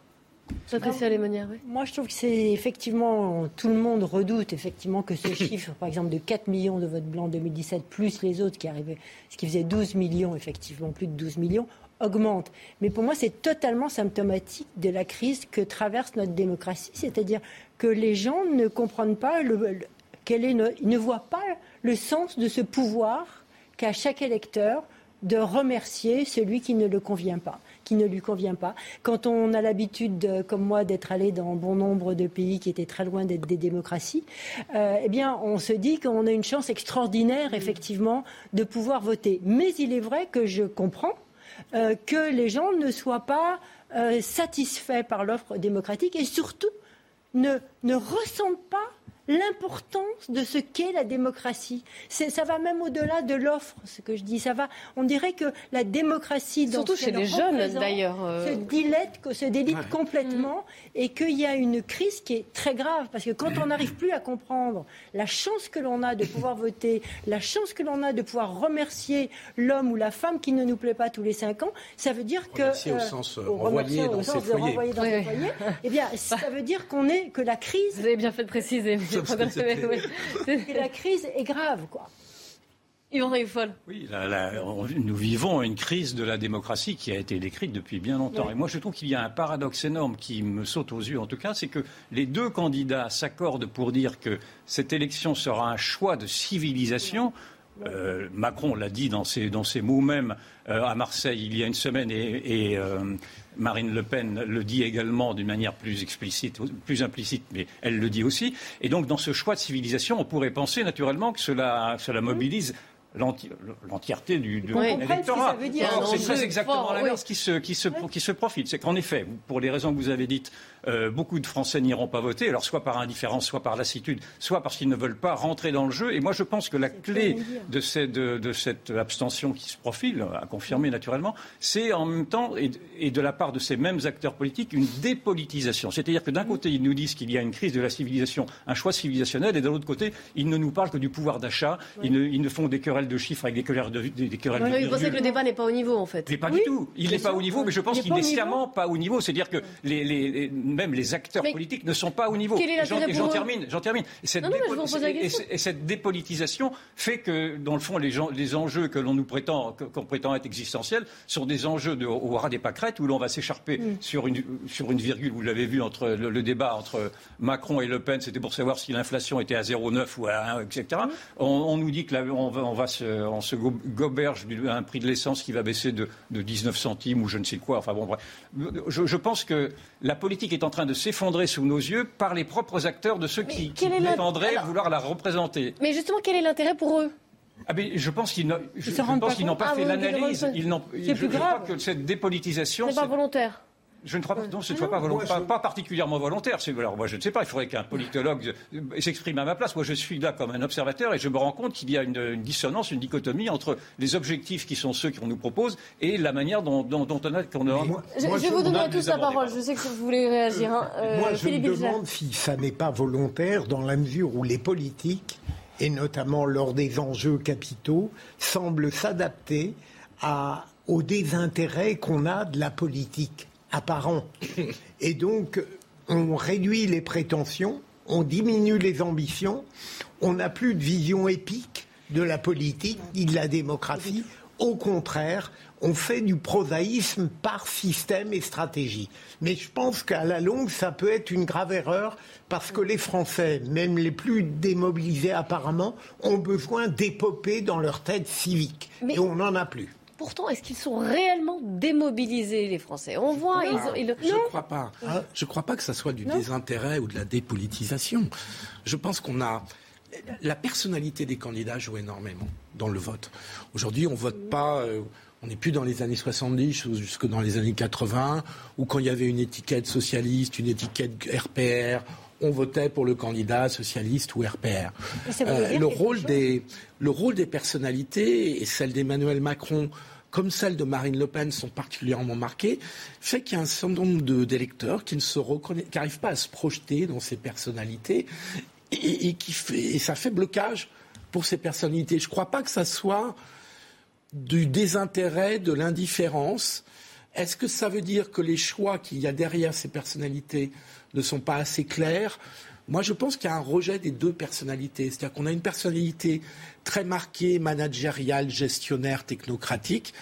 Speaker 14: Moi, je trouve que c'est effectivement, tout le monde redoute effectivement que ce chiffre, par exemple, de 4 millions de votes blancs en 2017, plus les autres qui arrivaient, ce qui faisait 12 millions, effectivement, plus de 12 millions, augmente. Mais pour moi, c'est totalement symptomatique de la crise que traverse notre démocratie, c'est-à-dire que les gens ne comprennent pas, le, est, ils ne voient pas le sens de ce pouvoir qu'a chaque électeur de remercier celui qui ne le convient pas qui ne lui convient pas. Quand on a l'habitude, comme moi, d'être allé dans bon nombre de pays qui étaient très loin d'être des démocraties, euh, eh bien, on se dit qu'on a une chance extraordinaire, effectivement, de pouvoir voter. Mais il est vrai que je comprends euh, que les gens ne soient pas euh, satisfaits par l'offre démocratique et surtout ne, ne ressentent pas l'importance de ce qu'est la démocratie. Ça va même au-delà de l'offre, ce que je dis. Ça va, on dirait que la démocratie,
Speaker 1: surtout chez les jeunes d'ailleurs,
Speaker 14: euh, se dilette, se délite complètement, et qu'il y a une crise qui est très grave parce que quand on n'arrive plus à comprendre la chance que l'on a de pouvoir voter, la chance que l'on a de pouvoir remercier l'homme ou la femme qui ne nous plaît pas tous les cinq ans, ça veut dire que
Speaker 16: remercier au euh, sens euh, renvoyer dans ses foyers.
Speaker 14: eh bien, ça veut dire qu'on est que la crise.
Speaker 1: Vous avez bien fait de préciser
Speaker 14: la crise est grave, quoi.
Speaker 1: folle.
Speaker 15: Oui, nous vivons une crise de la démocratie qui a été décrite depuis bien longtemps. Et moi, je trouve qu'il y a un paradoxe énorme qui me saute aux yeux, en tout cas, c'est que les deux candidats s'accordent pour dire que cette élection sera un choix de civilisation. Euh, Macron l'a dit dans ses, dans ses mots même euh, à Marseille il y a une semaine et, euh, Marine Le Pen le dit également d'une manière plus explicite, plus implicite, mais elle le dit aussi. Et donc, dans ce choix de civilisation, on pourrait penser naturellement que cela, cela mobilise l'entièreté du de l'électorat. C'est très exactement l'inverse qui se, qui, se, qui se profite. C'est qu'en effet, pour les raisons que vous avez dites, euh, beaucoup de Français n'iront pas voter, alors soit par indifférence, soit par lassitude, soit parce qu'ils ne veulent pas rentrer dans le jeu. Et moi, je pense que la clé de, ces, de, de, cette abstention qui se profile, à confirmer naturellement, c'est en même temps, et, et, de la part de ces mêmes acteurs politiques, une dépolitisation. C'est-à-dire que d'un côté, ils nous disent qu'il y a une crise de la civilisation, un choix civilisationnel, et de l'autre côté, ils ne nous parlent que du pouvoir d'achat, ils, ne, ils ne font des querelles de chiffres avec des querelles de, des, querelles
Speaker 1: Vous pensez que le débat n'est pas au niveau, en fait.
Speaker 15: Mais pas du tout. Il n'est pas au niveau, mais je pense qu'il n'est sciemment pas au niveau. C'est-à-dire que les, les, même les acteurs politiques ne sont pas au niveau. j'en termine. J'en termine. Et cette, et, cette dépolitisation fait que, dans le fond, les, gens, les enjeux que l'on nous prétend, qu'on prétend être existentiels, sont des enjeux de, au ras des pâquerettes où l'on va s'écharper mm. sur, une, sur une virgule. Vous l'avez vu entre le, débat entre Macron et Le Pen, c'était pour savoir si l'inflation était à 0,9 ou à 1, etc. Mm. On, nous dit que on va, on va on se goberge à un prix de l'essence qui va baisser de, 19 centimes ou je ne sais quoi. Enfin bon, bref. Je, pense que la politique est en train de s'effondrer sous nos yeux par les propres acteurs de ceux qui, qui prétendraient vouloir la représenter.
Speaker 1: Mais justement, quel est l'intérêt pour eux?
Speaker 15: Ah ben, je pense qu'ils n'ont pas, pas, fait l'analyse. Je, crois que cette dépolitisation.
Speaker 1: C'est pas volontaire.
Speaker 15: Je ne crois pas, non, ce ne soit pas, pas, particulièrement volontaire. Alors, moi, je ne sais pas, il faudrait qu'un politologue s'exprime à ma place. Moi, je suis là comme un observateur et je me rends compte qu'il y a une, dissonance, une dichotomie entre les objectifs qui sont ceux qu'on nous propose et la manière dont, on a. Qu'on a...
Speaker 1: je, vous donner à tous la parole. Je sais que vous voulez réagir. Hein.
Speaker 12: moi, je me demande si ça n'est pas volontaire dans la mesure où les politiques, et notamment lors des enjeux capitaux, semblent s'adapter au désintérêt qu'on a de la politique apparent. Et donc, on réduit les prétentions, on diminue les ambitions, on n'a plus de vision épique de la politique ni de la démocratie. Au contraire, on fait du prosaïsme par système et stratégie. Mais je pense qu'à la longue, ça peut être une grave erreur parce que les Français, même les plus démobilisés apparemment, ont besoin d'épopées dans leur tête civique. Et on n'en a plus
Speaker 1: pourtant, est-ce qu'ils sont réellement démobilisés, les Français? On voit.
Speaker 16: Ils, Je ne crois pas. Ah. Je ne crois pas que ce soit du désintérêt ou de la dépolitisation. Je pense qu'on a. La personnalité des candidats joue énormément dans le vote. Aujourd'hui, on ne vote pas. Euh, on n'est plus dans les années 70 ou jusque dans les années 80, où quand il y avait une étiquette socialiste, une étiquette RPR, on votait pour le candidat socialiste ou RPR. Euh, le, rôle des, le rôle des personnalités et celle d'Emmanuel Macron comme celle de Marine Le Pen sont particulièrement marquées, fait qu'il y a un certain nombre d'électeurs qui ne n'arrivent pas à se projeter dans ces personnalités et, qui fait, et ça fait blocage pour ces personnalités. Je ne crois pas que ça soit du désintérêt, de l'indifférence. Est-ce que ça veut dire que les choix qu'il y a derrière ces personnalités ne sont pas assez clairs? Moi, je pense qu'il y a un rejet des deux personnalités. C'est-à-dire qu'on a une personnalité très marquée, managériale, gestionnaire, technocratique,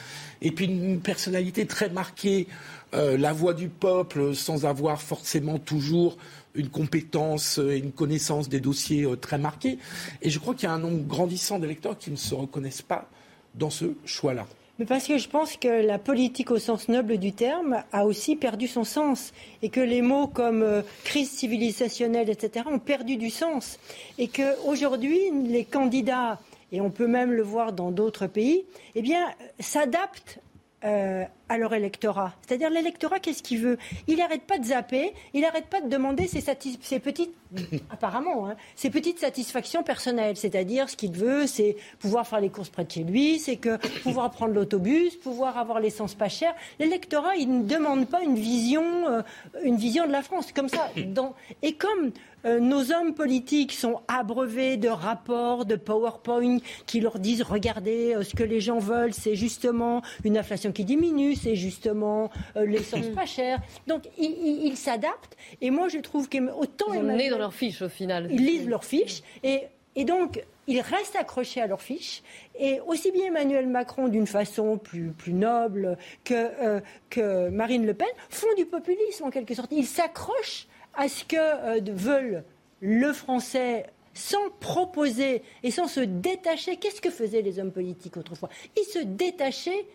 Speaker 16: et puis une personnalité très marquée, euh, la voix du peuple, sans avoir forcément toujours une compétence et une connaissance des dossiers euh, très marqués. Et je crois qu'il y a un nombre grandissant d'électeurs qui ne se reconnaissent pas dans ce choix-là.
Speaker 14: Mais parce que je pense que la politique au sens noble du terme a aussi perdu son sens et que les mots comme euh, crise civilisationnelle, etc., ont perdu du sens et qu'aujourd'hui les candidats et on peut même le voir dans d'autres pays, eh bien, s'adaptent euh, à leur électorat. C'est-à-dire l'électorat, qu'est-ce qu'il veut? Il n'arrête pas de zapper, il n'arrête pas de demander ses, ses petites, apparemment, hein, ses petites satisfactions personnelles. C'est-à-dire ce qu'il veut, c'est pouvoir faire les courses près de chez lui, c'est que pouvoir prendre l'autobus, pouvoir avoir l'essence pas chère. L'électorat, il ne demande pas une vision, euh, une vision de la France comme ça. Dans... Et comme euh, nos hommes politiques sont abreuvés de rapports, de PowerPoint qui leur disent regardez, ce que les gens veulent, c'est justement une inflation qui diminue, c'est justement euh, l'essence pas chère. Donc ils s'adaptent. Et moi, je trouve qu'autant
Speaker 1: ils sont dans leurs fiches au final.
Speaker 14: Ils lisent leurs fiches et, et donc ils restent accrochés à leurs fiches. Et aussi bien Emmanuel Macron, d'une façon plus, plus noble, que, euh, que Marine Le Pen, font du populisme en quelque sorte. Ils s'accrochent à ce que euh, veulent le français sans proposer et sans se détacher. Qu'est-ce que faisaient les hommes politiques autrefois? Ils se détachaient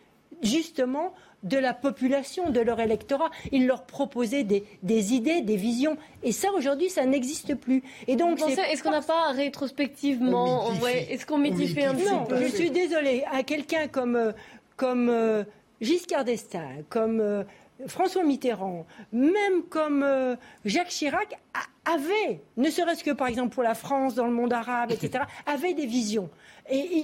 Speaker 14: justement de la population, de leur électorat. Ils leur proposaient des, idées, des visions. Et ça, aujourd'hui, ça n'existe plus. Et
Speaker 1: donc, est-ce qu'on n'a pas rétrospectivement, est-ce qu'on mythifie un petit peu
Speaker 14: Je suis désolée. À quelqu'un comme, euh, comme euh, Giscard d'Estaing, comme euh, François Mitterrand, même comme Jacques Chirac, avait, ne serait-ce que par exemple pour la France, dans le monde arabe, etc., avait des visions. Et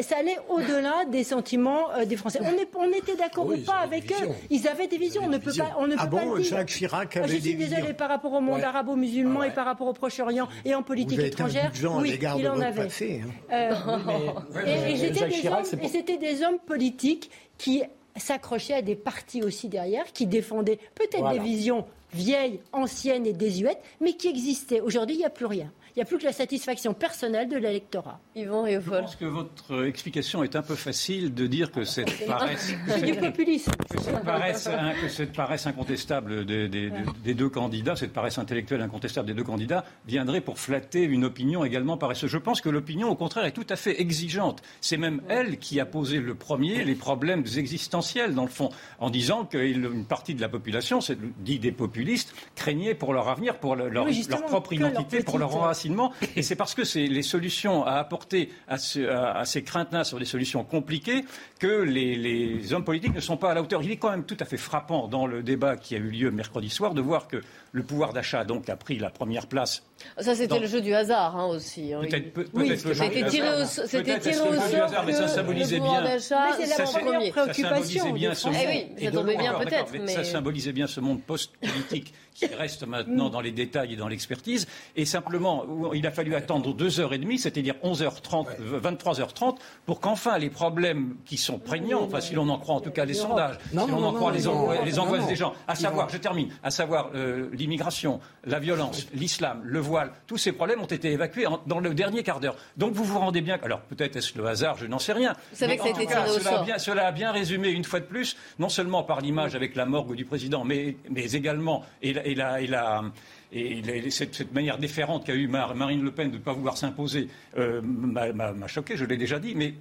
Speaker 14: ça allait au-delà des sentiments euh, des Français. On, était d'accord ou pas avec eux. Ils avaient des visions. On ne peut pas, on ne
Speaker 12: ah
Speaker 14: peut
Speaker 12: bon,
Speaker 14: pas
Speaker 12: Jacques Chirac avait
Speaker 14: Je suis désolée par rapport au monde arabo-musulman ah et par rapport au Proche-Orient et en politique étrangère. Oui, il en avait. Hein. Euh, et c'était des hommes politiques qui s'accrochaient à des partis aussi derrière, qui défendaient peut-être des visions vieilles, anciennes et désuètes, mais qui existaient. Aujourd'hui, il n'y a plus rien. Il n'y a plus que la satisfaction personnelle de l'électorat.
Speaker 1: Yvan et
Speaker 15: Je pense que votre explication est un peu facile de dire que cette paresse.
Speaker 14: C'est du populisme.
Speaker 15: Que cette paresse, incontestable des, deux candidats, cette paresse intellectuelle incontestable des deux candidats, viendrait pour flatter une opinion également paresseuse. Je pense que l'opinion, au contraire, est tout à fait exigeante. C'est même elle qui a posé le premier les problèmes existentiels, dans le fond, en disant qu'une partie de la population, dit des populistes, craignaient pour leur avenir, pour leur, leur propre identité, pour leur enracinement. Et c'est parce que c'est les solutions à apporter à, à, ces craintes-là sur des solutions compliquées que les, les hommes politiques ne sont pas à la hauteur. Il est quand même tout à fait frappant dans le débat qui a eu lieu mercredi soir de voir que le pouvoir d'achat donc a pris la première place.
Speaker 1: Ça, c'était le jeu du hasard hein, aussi.
Speaker 15: Hein. Peut-être peut
Speaker 1: oui, c'était tiré au, c'était tiré au sort
Speaker 15: hasard, mais ça symbolisait bien.
Speaker 1: Mais c'est la première préoccupation.
Speaker 15: Bien ce
Speaker 1: eh oui, ça tombait bien peut-être.
Speaker 15: Ça symbolisait bien ce monde post-politique qui reste maintenant dans les détails et dans l'expertise. Et simplement, il a fallu attendre deux heures et demie, c'est-à-dire 11h30, 23h30, pour qu'enfin les problèmes qui sont prégnants, enfin si l'on en croit en tout cas les sondages, si l'on en croit les, angoisses des gens, à savoir, je termine, à savoir euh, l'immigration, la violence, l'islam, le voile, tous ces problèmes ont été évacués dans le dernier quart d'heure. Donc vous vous rendez bien, alors peut-être est-ce le hasard, je n'en sais rien.
Speaker 1: Vous savez que ça a été tiré au
Speaker 15: cela, a bien, cela a bien résumé une fois de plus, non seulement par l'image avec la morgue du président, mais, mais également, et, et, cette, manière déférente qu'a eu Marine Le Pen de ne pas vouloir s'imposer euh, m'a choqué, je l'ai déjà dit, mais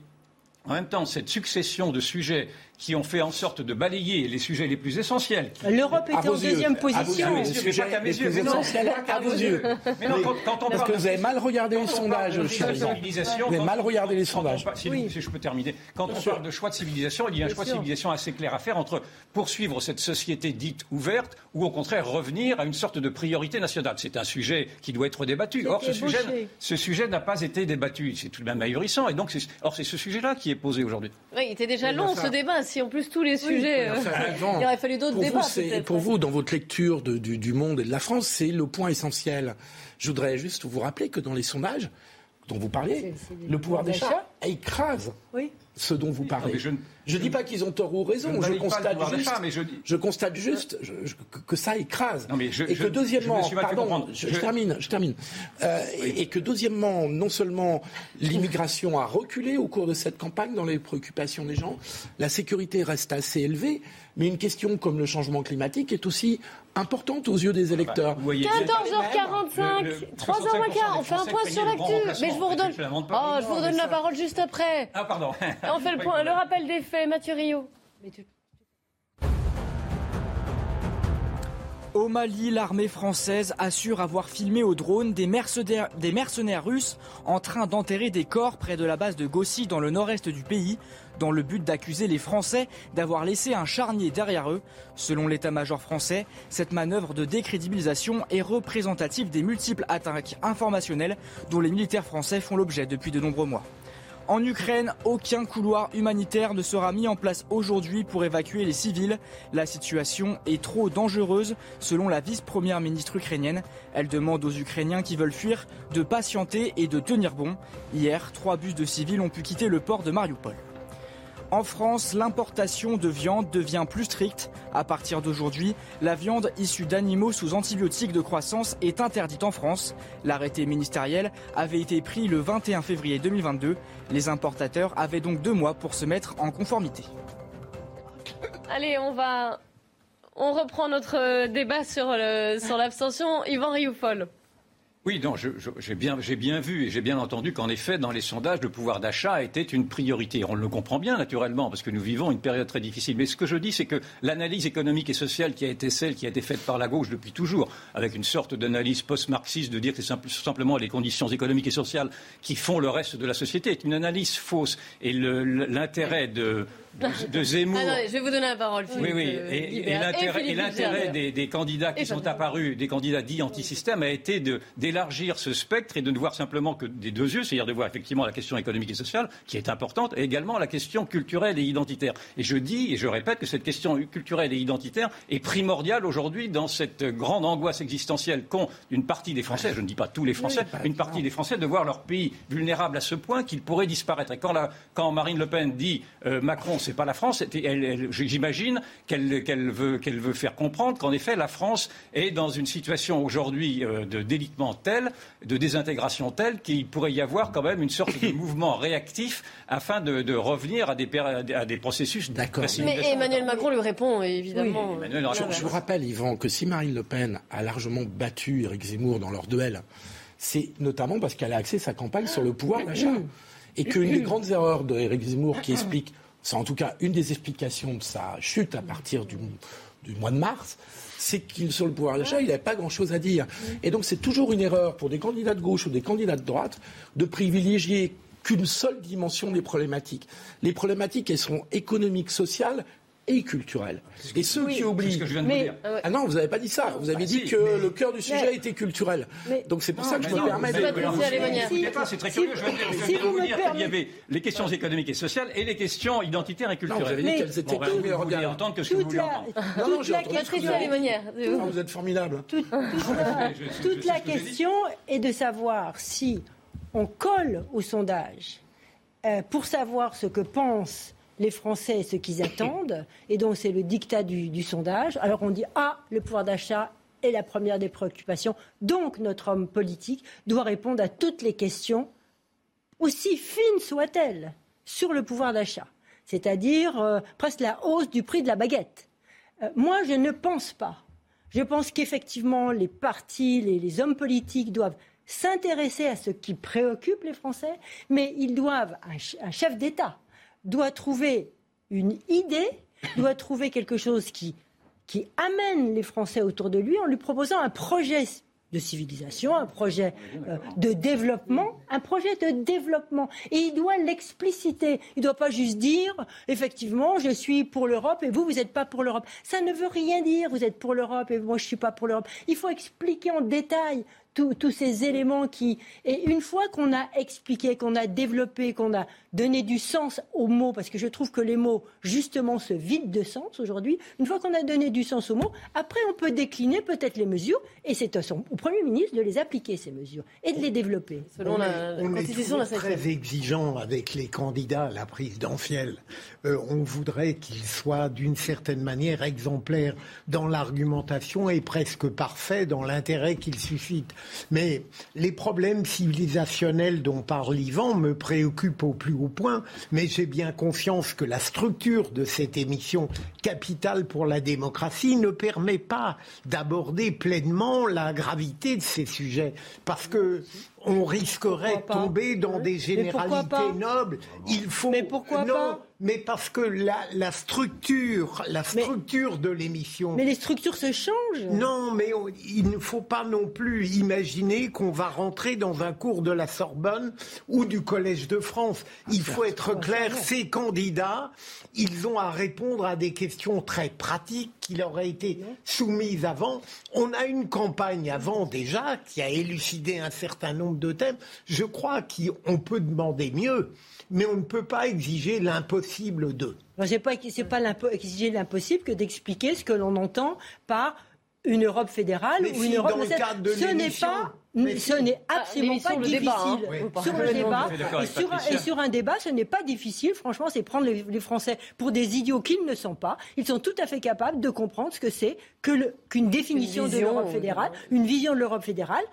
Speaker 15: en même temps, cette succession de sujets qui ont fait en sorte de balayer les sujets les plus essentiels.
Speaker 14: L'Europe était en deuxième position.
Speaker 16: les sujets les plus essentiels à vos yeux. Mais non, quand, on Parce que vous avez mal regardé les sondages, Vous avez mal regardé les sondages.
Speaker 15: Si, je peux terminer. Quand on parle de choix de civilisation, il y a un choix de civilisation assez clair à faire entre poursuivre cette société dite ouverte ou au contraire revenir à une sorte de priorité nationale. C'est un sujet qui doit être débattu. Or, ce sujet, ce sujet n'a pas été débattu. C'est tout de même ahurissant. Et donc, or, c'est ce sujet-là qui est posé aujourd'hui.
Speaker 1: Oui, il était déjà long ce débat si en plus tous les sujets. Euh, il aurait fallu d'autres débats.
Speaker 16: pour vous, dans votre lecture du, monde et de la France, c'est le point essentiel. Je voudrais juste vous rappeler que dans les sondages dont vous parliez, le pouvoir d'achat écrase ce dont vous parlez. je ne dis pas qu'ils ont tort ou raison. Je, constate juste, je, constate juste que, ça écrase. et que deuxièmement, pardon, je, termine, je termine. Euh, et, que deuxièmement, non seulement l'immigration a reculé au cours de cette campagne dans les préoccupations des gens, la sécurité reste assez élevée, mais une question comme le changement climatique est aussi importante aux yeux des électeurs.
Speaker 1: 14h45, 3h moins quart, on fait un point sur l'actu. Mais je vous redonne, oh, je vous redonne la parole juste après.
Speaker 15: Ah, pardon.
Speaker 1: on fait le point, le rappel des faits, Mathieu Rio.
Speaker 17: Au Mali, l'armée française assure avoir filmé au drone des mercenaires, des mercenaires russes en train d'enterrer des corps près de la base de Gossi dans le nord-est du pays, dans le but d'accuser les Français d'avoir laissé un charnier derrière eux. Selon l'état-major français, cette manœuvre de décrédibilisation est représentative des multiples attaques informationnelles dont les militaires français font l'objet depuis de nombreux mois. En Ukraine, aucun couloir humanitaire ne sera mis en place aujourd'hui pour évacuer les civils. La situation est trop dangereuse, selon la vice-première ministre ukrainienne. Elle demande aux Ukrainiens qui veulent fuir de patienter et de tenir bon. Hier, trois bus de civils ont pu quitter le port de Mariupol. En France, l'importation de viande devient plus stricte. À partir d'aujourd'hui, la viande issue d'animaux sous antibiotiques de croissance est interdite en France. L'arrêté ministériel avait été pris le 21 février 2022. Les importateurs avaient donc deux mois pour se mettre en conformité.
Speaker 1: Allez, on va. On reprend notre débat sur l'abstention. Yvan Rioufol.
Speaker 15: Oui, non, j'ai bien, bien, vu et j'ai bien entendu qu'en effet, dans les sondages, le pouvoir d'achat était une priorité. On le comprend bien, naturellement, parce que nous vivons une période très difficile. Mais ce que je dis, c'est que l'analyse économique et sociale qui a été celle qui a été faite par la gauche depuis toujours, avec une sorte d'analyse post-marxiste de dire que c'est simplement les conditions économiques et sociales qui font le reste de la société, est une analyse fausse. Et l'intérêt de de, Zemmour.
Speaker 1: je vais vous donner la parole.
Speaker 15: oui, oui. Et, et l'intérêt des, candidats qui sont apparus, des candidats dits anti-système, a été d'élargir ce spectre et de ne voir simplement que des deux yeux, c'est-à-dire de voir effectivement la question économique et sociale, qui est importante, et également la question culturelle et identitaire. Et je dis, et je répète, que cette question culturelle et identitaire est primordiale aujourd'hui dans cette grande angoisse existentielle qu'ont une partie des Français, je ne dis pas tous les Français, une partie des Français de voir leur pays vulnérable à ce point qu'il pourrait disparaître. Et quand, quand Marine Le Pen dit euh, Macron c'est pas la France. J'imagine qu'elle veut, veut faire comprendre qu'en effet, la France est dans une situation aujourd'hui euh, de délitement tel, de désintégration telle, qu'il pourrait y avoir quand même une sorte de mouvement réactif afin de, revenir à des, à des processus
Speaker 1: D'accord. Mais Emmanuel Macron lui répond, évidemment.
Speaker 16: je, vous rappelle, Yvan, que si Marine Le Pen a largement battu Éric Zemmour dans leur duel, c'est notamment parce qu'elle a axé sa campagne sur le pouvoir d'achat. Et qu'une des grandes erreurs d'Éric Zemmour qui explique c'est en tout cas une des explications de sa chute à partir du mois de mars, c'est qu'il sur le pouvoir d'achat, il n'avait pas grand-chose à dire. Et donc c'est toujours une erreur pour des candidats de gauche ou des candidats de droite de privilégier qu'une seule dimension des problématiques. Les problématiques, elles sont économiques, sociales et culturelles. Et ceux qui oublient.
Speaker 15: ce que je viens de vous dire.
Speaker 16: Ah non, vous n'avez pas dit ça. Vous avez
Speaker 15: Ah,
Speaker 16: dit
Speaker 15: si,
Speaker 16: que
Speaker 15: mais-
Speaker 16: le cœur du sujet
Speaker 14: Mais-
Speaker 16: était culturel.
Speaker 14: Mais-
Speaker 16: Donc c'est pour
Speaker 14: Non,
Speaker 16: ça que je me
Speaker 15: non,
Speaker 16: permets
Speaker 15: vous
Speaker 16: de.
Speaker 15: C'est très curieux. Je viens de-
Speaker 14: vous
Speaker 15: vous
Speaker 14: me
Speaker 15: dire qu'il y avait les questions économiques et sociales et les questions identitaires et
Speaker 16: Non,
Speaker 15: culturelles.
Speaker 16: vous avez dit qu'elles étaient
Speaker 15: vous entendre que ce que vous
Speaker 14: Toute
Speaker 15: voulez
Speaker 14: la,
Speaker 15: entendre.
Speaker 16: Non, non, j'ai entendu vous êtes formidable.
Speaker 14: toute- la- question est de savoir si on colle au sondage euh, pour savoir ce que pensent les Français ce qu'ils attendent, et donc c'est le dictat du, sondage. Alors on dit ah le pouvoir d'achat est la première des préoccupations, donc notre homme politique doit répondre à toutes les questions aussi fines soient-elles, sur le pouvoir d'achat, c'est-à-dire euh, presque la hausse du prix de la baguette. Euh, moi, je ne pense pas. Je pense qu'effectivement, les partis, les, hommes politiques doivent s'intéresser à ce qui préoccupe les Français, mais ils doivent, un chef d'État doit trouver une idée, doit trouver quelque chose qui, amène les Français autour de lui en lui proposant un projet de civilisation, un projet euh, de développement, un projet de développement. Et il doit l'expliciter. Il ne doit pas juste dire, effectivement, je suis pour l'Europe et vous, vous n'êtes pas pour l'Europe. Ça ne veut rien dire, vous êtes pour l'Europe et moi, je ne suis pas pour l'Europe. Il faut expliquer en détail tous tous ces éléments qui... Et une fois qu'on a expliqué, qu'on a développé, qu'on a donné du sens aux mots, parce que je trouve que les mots, justement, se vident de sens aujourd'hui, une fois qu'on a donné du sens aux mots, après on peut décliner peut-être les mesures, et c'est au Premier ministre de les appliquer, ces mesures, et de les développer.
Speaker 1: Selon
Speaker 12: on
Speaker 1: la,
Speaker 12: est,
Speaker 1: la
Speaker 12: on est
Speaker 1: constitution la cinquième.
Speaker 12: très exigeant avec les candidats à la présidentielle. Euh, on voudrait qu'ils soient d'une certaine manière exemplaires dans l'argumentation et presque parfaits dans l'intérêt qu'ils suscitent. Mais les problèmes civilisationnels dont parle Yvan me préoccupent au plus haut point, mais j'ai bien conscience que la structure de cette émission capitale pour la démocratie ne permet pas d'aborder pleinement la gravité de ces sujets, parce que on risquerait de tomber dans des généralités nobles. Il faut
Speaker 14: Mais pourquoi
Speaker 12: non,
Speaker 14: pas
Speaker 12: mais parce que la, la structure, la structure de l'émission.
Speaker 14: Mais les structures se changent.
Speaker 12: Non, mais on- il ne faut pas non plus imaginer qu'on va rentrer dans un cours de la Sorbonne ou du Collège de France. Il faut être clair, ces candidats, ils ont à répondre à des questions très pratiques qui leur aient été soumises avant. On a une campagne avant déjà qui a élucidé un certain nombre de thèmes. Je crois qu'on peut demander mieux, mais on ne peut pas exiger l'impossible d'eux.
Speaker 14: Non, C'est pas, c'est pas exiger l'impossible que d'expliquer ce que l'on entend par une Europe fédérale
Speaker 12: Mais
Speaker 14: ou
Speaker 12: si,
Speaker 14: une Europe
Speaker 12: dans le
Speaker 14: nationale.
Speaker 12: cadre de
Speaker 14: Ce n'est
Speaker 12: l'émission-
Speaker 14: pas,
Speaker 12: Mais
Speaker 14: ce n'est
Speaker 1: Ah,
Speaker 14: absolument
Speaker 1: l'émission,
Speaker 14: pas
Speaker 1: débat, hein.
Speaker 14: difficile.
Speaker 1: Oui.
Speaker 14: Sur le débat, et sur, un,
Speaker 15: Patricia.
Speaker 14: et sur un débat, ce n'est pas difficile. Franchement, c'est prendre les, les Français pour des idiots qu'ils ne sont pas. Ils sont tout à fait capables de comprendre ce que c'est que le- qu'une définition
Speaker 1: Une
Speaker 14: de l'Europe fédérale, une vision de l'Europe fédérale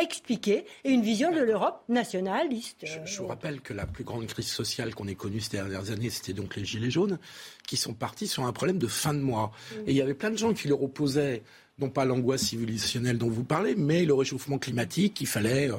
Speaker 14: expliquée et une vision de l'Europe nationaliste.
Speaker 16: Je, je vous rappelle que la plus grande crise sociale qu'on ait connue ces dernières années, c'était donc les Gilets jaunes, qui sont partis sur un problème de fin de mois. Et il y avait plein de gens qui leur opposaient non pas l'angoisse civilisationnelle dont vous parlez, mais le réchauffement climatique, qu'il fallait euh,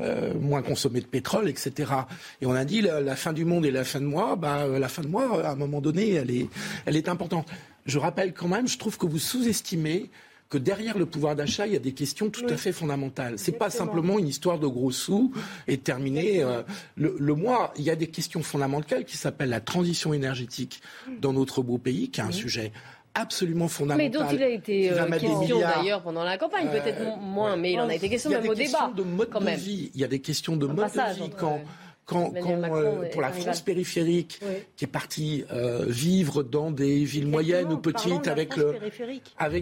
Speaker 16: euh, moins consommer de pétrole, etc. Et on a dit la, la fin du monde et la fin de mois, bah, euh, la fin de mois, à un moment donné, elle est, elle est importante. Je rappelle quand même, je trouve que vous sous-estimez que derrière le pouvoir d'achat, il y a des questions tout à fait fondamentales. C'est pas simplement une histoire de gros sous et terminer euh, le, le mois. Il y a des questions fondamentales qui s'appellent la transition énergétique dans notre beau pays, qui est un sujet absolument fondamental.
Speaker 1: Mais dont il a été euh, question d'ailleurs pendant la campagne, peut-être
Speaker 16: Euh,
Speaker 1: mo- moins, mais il en a été question
Speaker 16: Il y a
Speaker 1: même
Speaker 16: des
Speaker 1: au
Speaker 16: questions
Speaker 1: débat.
Speaker 16: de mode
Speaker 1: quand
Speaker 16: de
Speaker 1: même.
Speaker 16: vie. Il y a des questions de mode de vie quand. Quand,
Speaker 1: Emmanuel
Speaker 16: quand,
Speaker 1: Macron
Speaker 16: euh, pour la. France périphérique,
Speaker 14: Oui.
Speaker 16: qui est partie euh, vivre dans des villes moyennes ou petites avec le,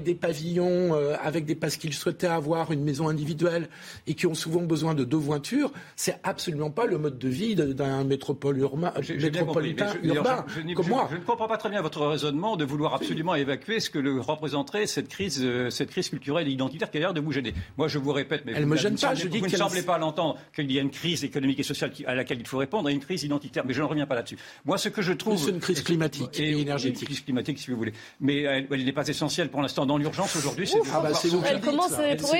Speaker 16: des pavillons, euh, avec des parce qu'ils souhaitaient avoir une maison individuelle et qui ont souvent besoin de deux voitures, c'est absolument pas le mode de vie d'un métropole urbain, métropolitain
Speaker 15: je-
Speaker 16: urbain
Speaker 15: je- je n'y-
Speaker 16: comme moi.
Speaker 15: je ne comprends pas très bien votre raisonnement de vouloir absolument évacuer ce que le représenterait cette crise, euh, cette crise culturelle et identitaire qui a l'air de vous gêner. Moi, je vous répète, mais
Speaker 16: Elle
Speaker 15: vous,
Speaker 16: me
Speaker 15: vous
Speaker 16: gêne
Speaker 15: ne
Speaker 16: pas, je dis
Speaker 15: vous ne semblez pas l'entendre qu'il y a une crise économique et sociale qui- à laquelle laquelle il faut répondre et une crise identitaire. Mais je ne reviens pas là-dessus. Moi, ce que je trouve.
Speaker 16: C'est une crise climatique et, énergétique.
Speaker 15: Une crise climatique, si vous voulez. Mais elle, n'est pas essentielle pour l'instant. Dans l'urgence aujourd'hui, c'est.
Speaker 16: Ah bah c'est vous
Speaker 1: Elle commence à être.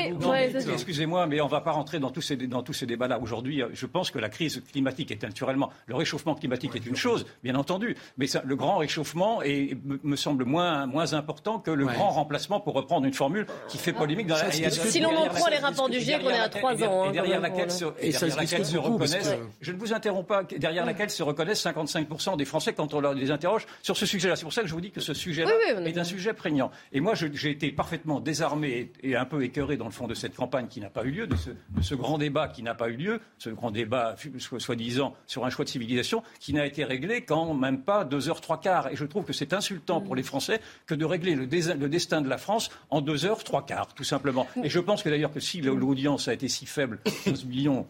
Speaker 15: Excusez-moi, mais on ne va pas rentrer dans tous ces, dans tous ces débats-là. Aujourd'hui, je pense que la crise climatique est naturellement. Le réchauffement climatique est une chose, bien entendu. Mais ça, le grand réchauffement est, me semble moins, moins important que le grand remplacement, pour reprendre une formule qui fait polémique dans la.
Speaker 1: Si l'on en croit les rapports du GIEC, on est à 3 ans.
Speaker 15: Et derrière laquelle se reconnaissent. Je ne vous interromps pas. Derrière laquelle se reconnaissent 55% des Français quand on les interroge sur ce sujet-là. C'est pour ça que je vous dis que ce sujet-là est un sujet prégnant. Et moi, j'ai été parfaitement désarmé et un peu écœuré dans le fond de cette campagne qui n'a pas eu lieu, de ce, grand débat qui n'a pas eu lieu, ce grand débat soi-disant sur un choix de civilisation qui n'a été réglé qu'en même pas deux heures trois quarts. Et je trouve que c'est insultant pour les Français que de régler le, le, destin de la France en deux heures trois quarts, tout simplement. Et je pense que d'ailleurs que si l'audience a été si faible, 15 millions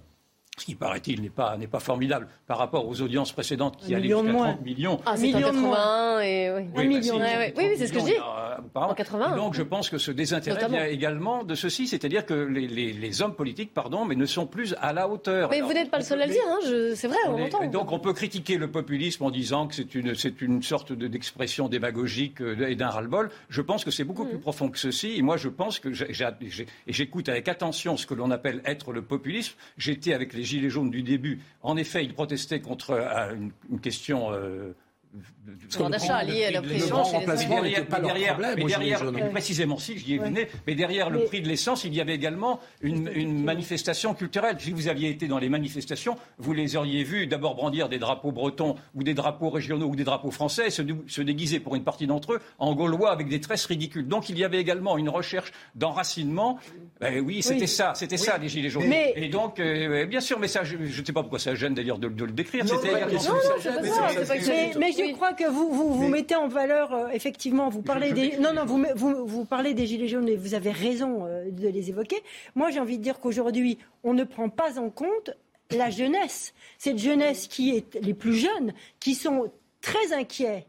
Speaker 15: ce qui, paraît-il, n'est pas, n'est pas formidable par rapport aux audiences précédentes qui allaient jusqu'à 30 millions.
Speaker 1: Ah, c'est million 81 et oui.
Speaker 15: oui,
Speaker 1: million. oui, oui, c'est ce que je dis. En
Speaker 15: 80. donc, je pense que ce désintérêt vient également de ceci, c'est-à-dire que les, les, les, hommes politiques, pardon, mais ne sont plus à la hauteur.
Speaker 1: Mais vous n'êtes pas le seul à le dire, hein, je... c'est vrai, on, on entend.
Speaker 15: Donc, on peut critiquer le populisme en disant que c'est une, c'est une sorte de, d'expression démagogique euh, et d'un ras-le-bol. Je pense que c'est beaucoup plus mm. profond que ceci. Et moi, je pense que et j'écoute avec attention ce que l'on appelle être le populisme. J'étais avec les gilets jaunes du début en effet, ils protestaient contre euh, une, question euh,
Speaker 1: pouvoir d'achat lié à la pression
Speaker 15: chez les pas derrière, mais derrière précisément si j'y venais, mais derrière le prix de l'essence, il y avait également une, une, manifestation culturelle. Si vous aviez été dans les manifestations, vous les auriez vus d'abord brandir des drapeaux bretons ou des drapeaux régionaux ou des drapeaux français et se, se déguiser pour une partie d'entre eux en gaulois avec des tresses ridicules. Donc il y avait également une recherche d'enracinement. Eh oui, c'était ça, c'était ça les gilets jaunes. Mais... Et donc, euh, bien sûr, mais ça, je ne sais pas pourquoi ça gêne d'ailleurs de, le décrire.
Speaker 14: C'était je crois que vous, vous, vous mettez en valeur, euh, effectivement, vous parlez des. Non, non, vous, vous, vous, parlez des Gilets jaunes et vous avez raison euh, de les évoquer. Moi, j'ai envie de dire qu'aujourd'hui, on ne prend pas en compte la jeunesse. Cette jeunesse qui est les plus jeunes, qui sont très inquiets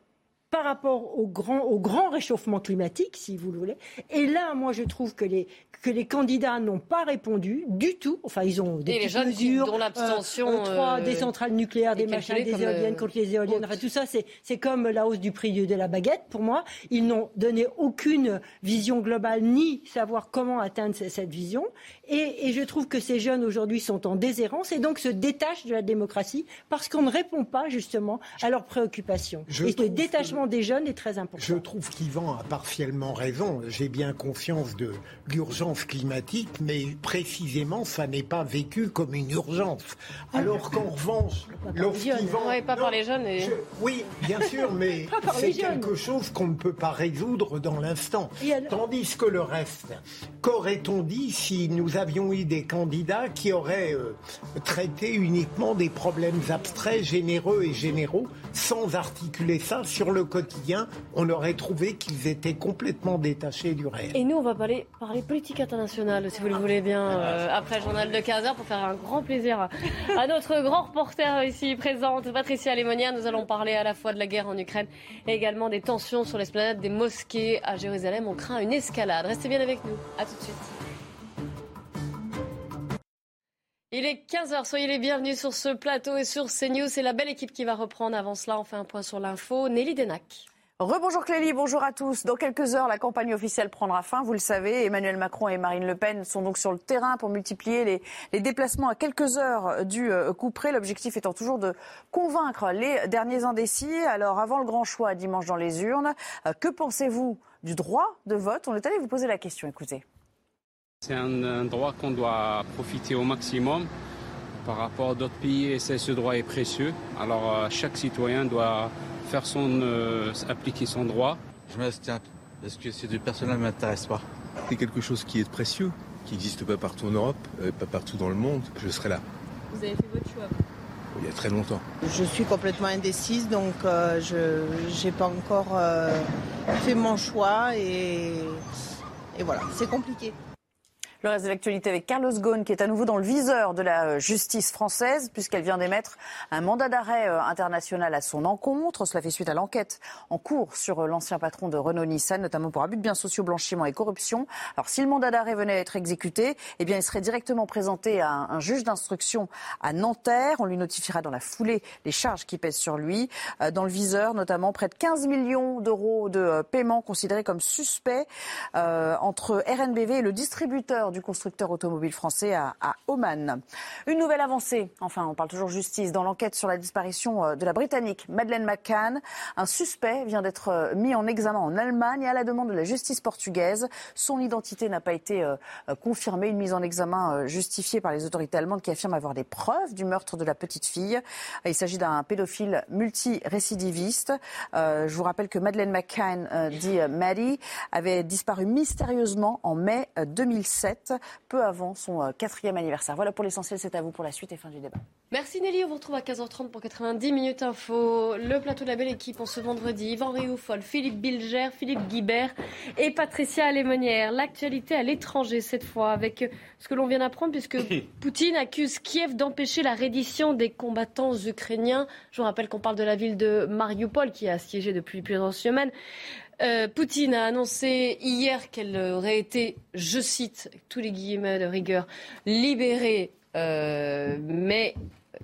Speaker 14: par rapport au grand, au grand réchauffement climatique, si vous le voulez. Et là, moi, je trouve que les, que les candidats n'ont pas répondu du tout. Enfin, ils ont des
Speaker 1: et mesures, dont l'abstention,
Speaker 14: euh, des centrales nucléaires, des machins, des éoliennes euh, contre les éoliennes. Enfin, tout ça, c'est comme la hausse du prix de la baguette. Pour moi, ils n'ont donné aucune vision globale ni savoir comment atteindre cette vision. Et, et je trouve que ces jeunes aujourd'hui sont en déshérence et donc se détachent de la démocratie parce qu'on ne répond pas justement à leurs préoccupations. et le détachement des jeunes est très important.
Speaker 12: Je trouve qu'Yvan a partiellement raison. J'ai bien conscience de l'urgence climatique, mais précisément, ça n'est pas vécu comme une urgence. Alors qu'en revanche,
Speaker 1: lorsqu'Yvan... Ouais, pas par les jeunes.
Speaker 12: Oui, bien sûr, mais c'est quelque chose qu'on ne peut pas résoudre dans l'instant. Tandis que le reste, qu'aurait-on dit si nous avions eu des candidats qui auraient euh, traité uniquement des problèmes abstraits, généreux et généraux, sans articuler ça sur le quotidien, on aurait trouvé qu'ils étaient complètement détachés du réel.
Speaker 1: Et nous, on va parler, parler politique internationale, si vous le voulez bien, euh, après le journal de 15h, pour faire un grand plaisir à, notre grand reporter ici présente, Patricia Lémonière. Nous allons parler à la fois de la guerre en Ukraine et également des tensions sur l'esplanade des mosquées à Jérusalem. On craint une escalade. Restez bien avec nous. À tout de suite. Il est 15h, soyez les bienvenus sur ce plateau et sur CNews. C'est la belle équipe qui va reprendre. Avant cela, on fait un point sur l'info. Nelly Denac.
Speaker 2: Rebonjour Clélie, bonjour à tous. Dans quelques heures, la campagne officielle prendra fin. Vous le savez, Emmanuel Macron et Marine Le Pen sont donc sur le terrain pour multiplier les, déplacements à quelques heures du euh, coup près. L'objectif étant toujours de convaincre les derniers indécis. Alors, avant le grand choix dimanche dans les urnes, euh, que pensez-vous du droit de vote? On est allé vous poser la question. Écoutez.
Speaker 18: C'est un, droit qu'on doit profiter au maximum. Par rapport à d'autres pays, ce droit est précieux. Alors euh, chaque citoyen doit faire son, euh, appliquer son droit.
Speaker 19: Je m'abstiens parce que ces deux personnes-là ne m'intéressent pas?
Speaker 20: C'est quelque chose qui est précieux, qui n'existe pas partout en Europe, euh, pas partout dans le monde. Je serai là.
Speaker 1: Vous avez fait votre choix
Speaker 20: Il y a très longtemps.
Speaker 21: Je suis complètement indécise, donc je n'ai pas encore fait mon choix et, et voilà, c'est compliqué.
Speaker 2: Le reste de l'actualité avec Carlos Ghosn, qui est à nouveau dans le viseur de la euh, justice française, puisqu'elle vient d'émettre un mandat d'arrêt euh, international à son encontre. Cela fait suite à l'enquête en cours sur euh, l'ancien patron de Renault-Nissan, notamment pour abus de biens sociaux, blanchiment et corruption. Alors, si le mandat d'arrêt venait à être exécuté, eh bien, il serait directement présenté à un, juge d'instruction à Nanterre. On lui notifiera dans la foulée les charges qui pèsent sur lui. Dans le viseur, notamment, près de 15 millions d'euros de paiements considérés comme suspects entre RNBV et le distributeur du constructeur automobile français à, Oman. Une nouvelle avancée, enfin on parle toujours justice, dans l'enquête sur la disparition euh, de la Britannique Madeleine McCann. Un suspect vient d'être euh, mis en examen en Allemagne à la demande de la justice portugaise. Son identité n'a pas été euh, confirmée, une mise en examen justifiée par les autorités allemandes qui affirment avoir des preuves du meurtre de la petite fille. Il s'agit d'un pédophile multirécidiviste. Je vous rappelle que Madeleine McCann, dit Maddie, avait disparu mystérieusement en mai 2007 peu avant son euh, quatrième anniversaire. Voilà pour l'essentiel, c'est à vous pour la suite et fin du débat.
Speaker 1: Merci Nelly, on vous retrouve à 15h30 pour 90 minutes info. Le plateau de la belle équipe en ce vendredi. Yvan Rioufol, Philippe Bilger, Philippe Guibert et Patricia Alémonière. L'actualité à l'étranger cette fois avec ce que l'on vient d'apprendre puisque Poutine accuse Kiev d'empêcher la reddition des combattants ukrainiens. Je vous rappelle qu'on parle de la ville de Mariupol qui est assiégée depuis plusieurs semaines. Euh, Poutine a annoncé hier qu'elle aurait été, je cite, tous les guillemets de rigueur, libérée, euh, mais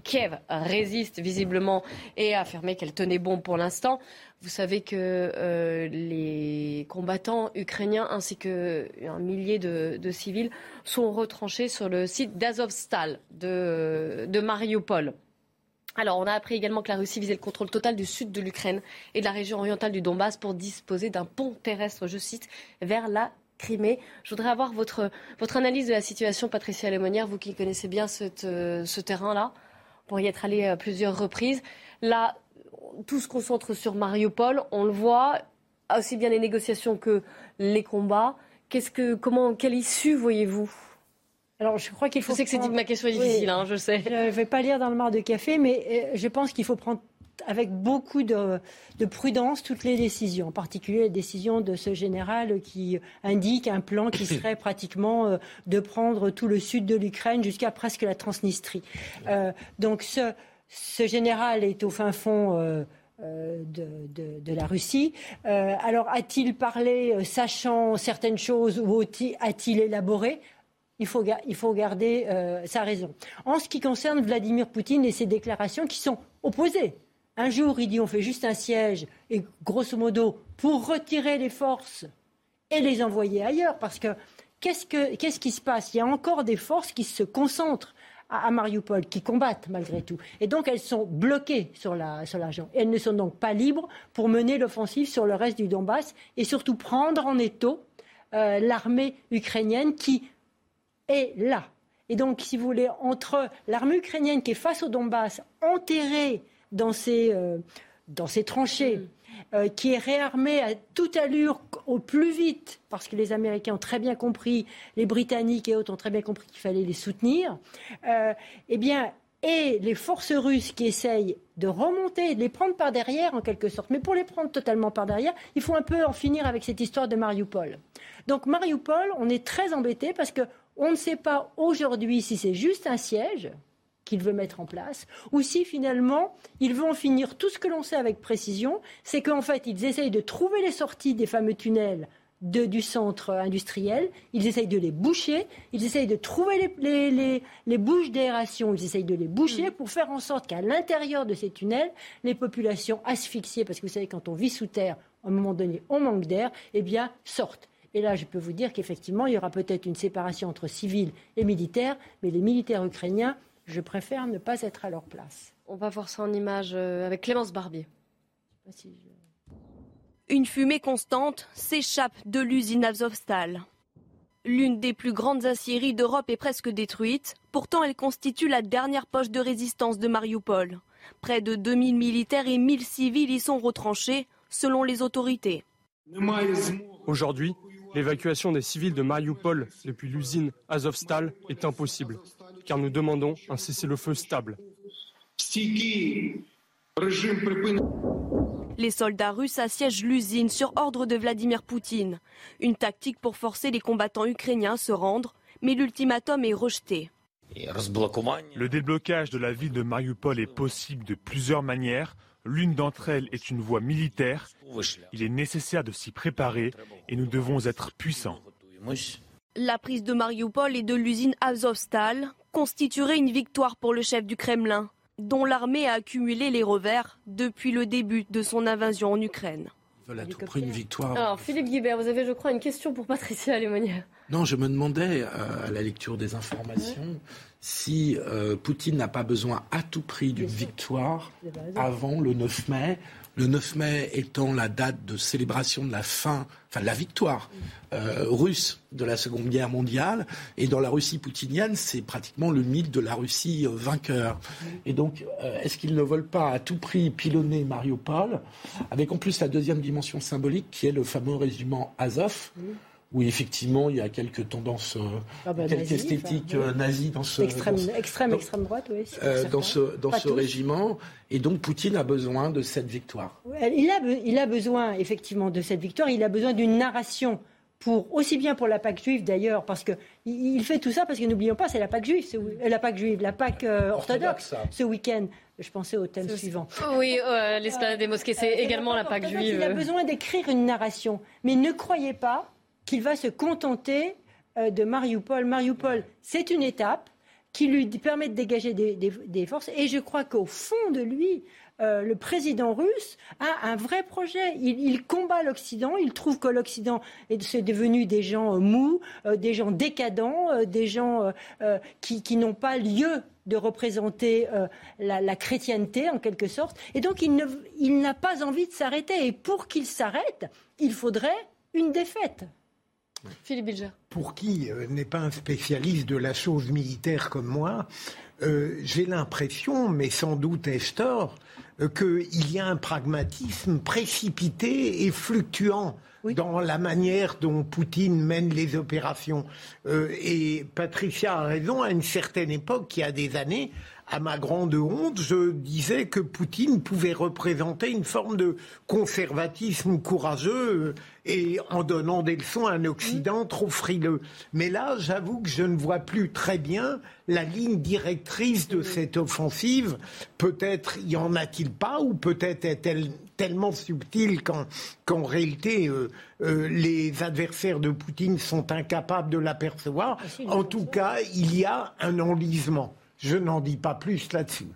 Speaker 1: Kiev résiste visiblement et a affirmé qu'elle tenait bon pour l'instant. Vous savez que euh, les combattants ukrainiens ainsi qu'un millier de, civils sont retranchés sur le site d'Azovstal de Mariupol. Alors, on a appris également que la Russie visait le contrôle total du sud de l'Ukraine et de la région orientale du Donbass pour disposer d'un pont terrestre, je cite, vers la Crimée. Je voudrais avoir votre, analyse de la situation, Patricia Lémonière, vous qui connaissez bien euh, ce terrain-là, pour y être allé à plusieurs reprises. Là, tout se concentre sur Mariupol, on le voit, aussi bien les négociations que les combats. Qu'est-ce que, comment, quelle issue voyez-vous?
Speaker 14: Alors, je crois qu'il faut.
Speaker 1: Je sais que c'est ma question est difficile, hein, je sais.
Speaker 14: Je ne vais pas lire dans le mar de café, mais euh, je pense qu'il faut prendre avec beaucoup de, prudence toutes les décisions, en particulier les décisions de ce général qui indique un plan qui serait pratiquement euh, de prendre tout le sud de l'Ukraine jusqu'à presque la Transnistrie. Euh, donc ce, ce, général est au fin fond. de, de, la Russie. alors a-t-il parlé sachant certaines choses ou a-t-il élaboré? Il faut, garder euh, sa raison. En ce qui concerne Vladimir Poutine et ses déclarations qui sont opposées. Un jour, il dit on fait juste un siège et grosso modo pour retirer les forces et les envoyer ailleurs parce que qu'est-ce, que, qu'est-ce qui se passe? Il y a encore des forces qui se concentrent à, Mariupol, qui combattent malgré tout. Et donc elles sont bloquées sur la, sur la région. elles ne sont donc pas libres pour mener l'offensive sur le reste du Donbass et surtout prendre en étau euh, l'armée ukrainienne qui est là. Et donc, si vous voulez, entre l'armée ukrainienne qui est face au Donbass, enterrée dans ses, euh, dans ses tranchées, mm. euh, qui est réarmée à toute allure au plus vite, parce que les Américains ont très bien compris, les Britanniques et autres ont très bien compris qu'il fallait les soutenir, euh, eh bien, et les forces russes qui essayent de remonter, de les prendre par derrière en quelque sorte. Mais pour les prendre totalement par derrière, il faut un peu en finir avec cette histoire de Mariupol. Donc Mariupol, on est très embêté parce que on ne sait pas aujourd'hui si c'est juste un siège qu'il veut mettre en place, ou si finalement ils vont en finir. Tout ce que l'on sait avec précision, c'est qu'en fait, ils essayent de trouver les sorties des fameux tunnels du centre industriel, ils essayent de les boucher, ils essayent de trouver les, bouches d'aération, ils essayent de les boucher mm. pour faire en sorte qu'à l'intérieur de ces tunnels, les populations asphyxiées, parce que vous savez, quand on vit sous terre, à un moment donné, on manque d'air, eh bien, sortent. Et là, je peux vous dire qu'effectivement, il y aura peut-être une séparation entre civils et militaires, mais les militaires ukrainiens, je préfère ne pas être à leur place.
Speaker 1: On va voir ça en image euh, avec Clémence Barbier.
Speaker 22: Une fumée constante s'échappe de l'usine Azovstal. L'une des plus grandes aciéries d'Europe est presque détruite. Pourtant, elle constitue la dernière poche de résistance de Mariupol. Près de 2000 militaires et 1000 civils y sont retranchés, selon les autorités.
Speaker 23: Aujourd'hui, L'évacuation des civils de Mariupol depuis l'usine Azovstal est impossible, car nous demandons un cessez-le-feu stable.
Speaker 22: Les soldats russes assiègent l'usine sur ordre de Vladimir Poutine, une tactique pour forcer les combattants ukrainiens à se rendre, mais l'ultimatum est rejeté.
Speaker 24: Le déblocage de la ville de Mariupol est possible de plusieurs manières. L'une d'entre elles est une voie militaire. Il est nécessaire de s'y préparer et nous devons être puissants.
Speaker 22: La prise de Mariupol et de l'usine Azovstal constituerait une victoire pour le chef du Kremlin, dont l'armée a accumulé les revers depuis le début de son invasion en Ukraine.
Speaker 16: Ils veulent à tout prix une victoire.
Speaker 1: Alors, Philippe Guibert, vous avez, je crois, une question pour Patricia Alémonière.
Speaker 16: Non, je me demandais, euh, à la lecture des informations, si euh, Poutine n'a pas besoin à tout prix d'une victoire avant le 9 mai. Le 9 mai étant la date de célébration de la fin, enfin de la victoire euh, russe de la Seconde Guerre mondiale. Et dans la Russie poutinienne, c'est pratiquement le mythe de la Russie euh, vainqueur. Et donc, est-ce qu'ils ne veulent pas à tout prix pilonner Mariupol, avec en plus la deuxième dimension symbolique qui est le fameux régiment Azov où effectivement il y a quelques tendances, euh,
Speaker 14: Ah bah,
Speaker 16: quelques
Speaker 14: nazi,
Speaker 16: esthétiques
Speaker 14: enfin,
Speaker 16: euh, nazies dans ce,
Speaker 14: Extrême,
Speaker 16: dans ce-
Speaker 14: extrême,
Speaker 16: dans-
Speaker 14: extrême droite, oui.
Speaker 16: euh, dans ce, dans
Speaker 14: Pas
Speaker 16: ce
Speaker 14: tous.
Speaker 16: régiment. Et donc Poutine a besoin de cette victoire.
Speaker 14: Il a, il a besoin effectivement de cette victoire. Il a besoin d'une narration pour aussi bien pour la Pâque juive d'ailleurs, parce que il fait tout ça parce que n'oublions pas, c'est la Pâque juive, la Pâque juive, la Pâque euh, orthodoxe, ce week-end. Je pensais au thème suivant.
Speaker 1: Oui, euh, l'esplanade des mosquées, c'est également la Pâque juive.
Speaker 14: Il a besoin d'écrire une narration, mais ne croyez pas qu'il va se contenter euh, de Mariupol. Mariupol, c'est une étape qui lui permet de dégager des, forces. Et je crois qu'au fond de lui, euh, le président russe a un vrai projet. Il, combat l'Occident. Il trouve que l'Occident est devenu des gens euh, mous, des gens décadents, des gens qui, n'ont pas lieu de représenter la, chrétienté en quelque sorte. Et donc il n'a pas envie de s'arrêter. Et pour qu'il s'arrête, il faudrait une défaite.
Speaker 1: Philippe Bilger.
Speaker 12: pour qui euh, n'est pas un spécialiste de la chose militaire comme moi, euh, j'ai l'impression, mais sans doute ai-je tort, euh, qu'il y a un pragmatisme précipité et fluctuant dans la manière dont Poutine mène les opérations. Euh, et Patricia a raison, à une certaine époque, il y a des années, à ma grande honte, je disais que Poutine pouvait représenter une forme de conservatisme courageux euh, et en donnant des leçons à un Occident trop frileux. Mais là, j'avoue que je ne vois plus très bien la ligne directrice de cette offensive. Peut-être y en a-t-il pas, ou peut-être est-elle tellement subtile qu'en réalité, euh, euh, les adversaires de Poutine sont incapables de l'apercevoir. En tout cas, il y a un enlisement. Je n'en dis pas plus là-dessus.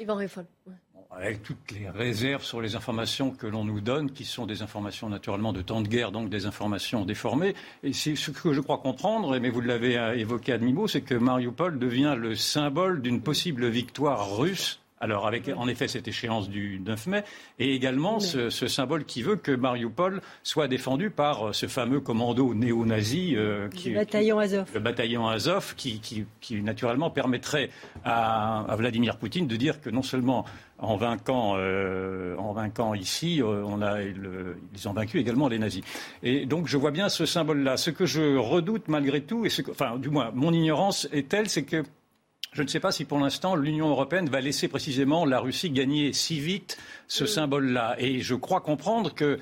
Speaker 1: Yvan. Ouais.
Speaker 15: avec toutes les réserves sur les informations que l'on nous donne, qui sont des informations naturellement de temps de guerre, donc des informations déformées. Et c'est ce que je crois comprendre, mais vous l'avez euh, évoqué à demi-mot, c'est que Mariupol devient le symbole d'une possible victoire russe. Alors, avec en effet cette échéance du 9 mai, et également ce, ce symbole qui veut que Mariupol soit défendu par euh, ce fameux commando néo-nazi euh, qui,
Speaker 14: Le bataillon Azov.
Speaker 15: le bataillon Azov, qui, qui- qui, naturellement permettrait à, à Vladimir Poutine de dire que non seulement en vainquant, euh, en vainquant ici, euh, on a le- ils ont vaincu également les nazis. Et donc je vois bien ce symbole-là. Ce que je redoute malgré tout, et ce que- enfin du moins mon ignorance est telle, c'est que je ne sais pas si pour l'instant l'Union européenne va laisser précisément la Russie gagner si vite ce symbole-là. Et je crois comprendre que.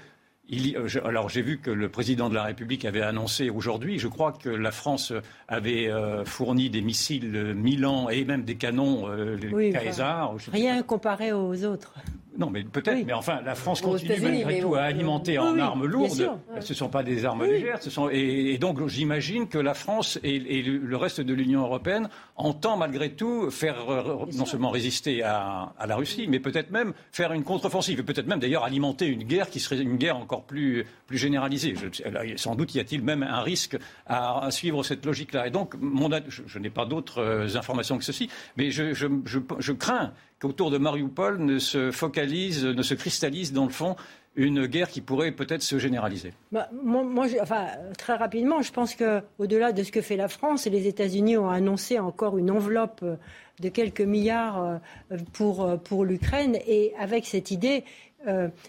Speaker 15: il y- euh, je- alors j'ai vu que le président de la République avait annoncé aujourd'hui, je crois que la France avait euh, fourni des missiles euh, Milan et même des canons euh, les
Speaker 14: Oui,
Speaker 15: Caesar.
Speaker 14: Rien comparé aux autres.
Speaker 15: Non, mais peut-être. Mais enfin, la France continue malgré tout à
Speaker 14: euh,
Speaker 15: alimenter
Speaker 14: oui,
Speaker 15: en
Speaker 14: oui,
Speaker 15: armes lourdes. Ce ne sont pas des armes légères. Ce sont, et, et donc, j'imagine que la France et, et le reste de l'Union européenne entend malgré tout faire euh, non seulement résister à, à la Russie, mais peut-être même faire une contre-offensive. Et peut-être même d'ailleurs alimenter une guerre qui serait une guerre encore plus, plus généralisée. Je- là, sans doute y a-t-il même un risque à, à suivre cette logique-là. Et donc, mon, je, je n'ai pas d'autres euh, informations que ceci, mais je, je- je- je crains qu'autour de Mariupol ne se focalise, ne se cristallise dans le fond une guerre qui pourrait peut-être se généraliser.
Speaker 14: Bah, moi, enfin, très rapidement, je pense que au-delà de ce que fait la France, les États-Unis ont annoncé encore une enveloppe euh, de quelques milliards euh, pour, euh, pour l'Ukraine, et avec cette idée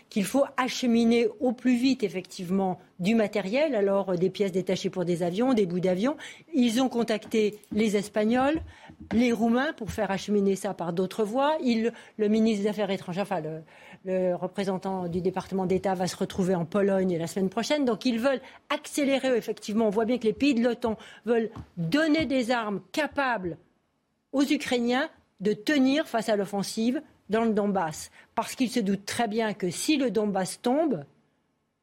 Speaker 14: qu'il faut acheminer au plus vite, effectivement, du matériel, alors des pièces détachées pour des avions, des bouts d'avions. Ils ont contacté les Espagnols, les Roumains pour faire acheminer ça par d'autres voies. le ministre des Affaires étrangères, enfin le, le représentant du département d'État va se retrouver en Pologne la semaine prochaine. Donc ils veulent accélérer, effectivement, on voit bien que les pays de l'OTAN veulent donner des armes capables aux Ukrainiens de tenir face à l'offensive dans le Donbass. Parce qu'ils se doutent très bien que si le Donbass tombe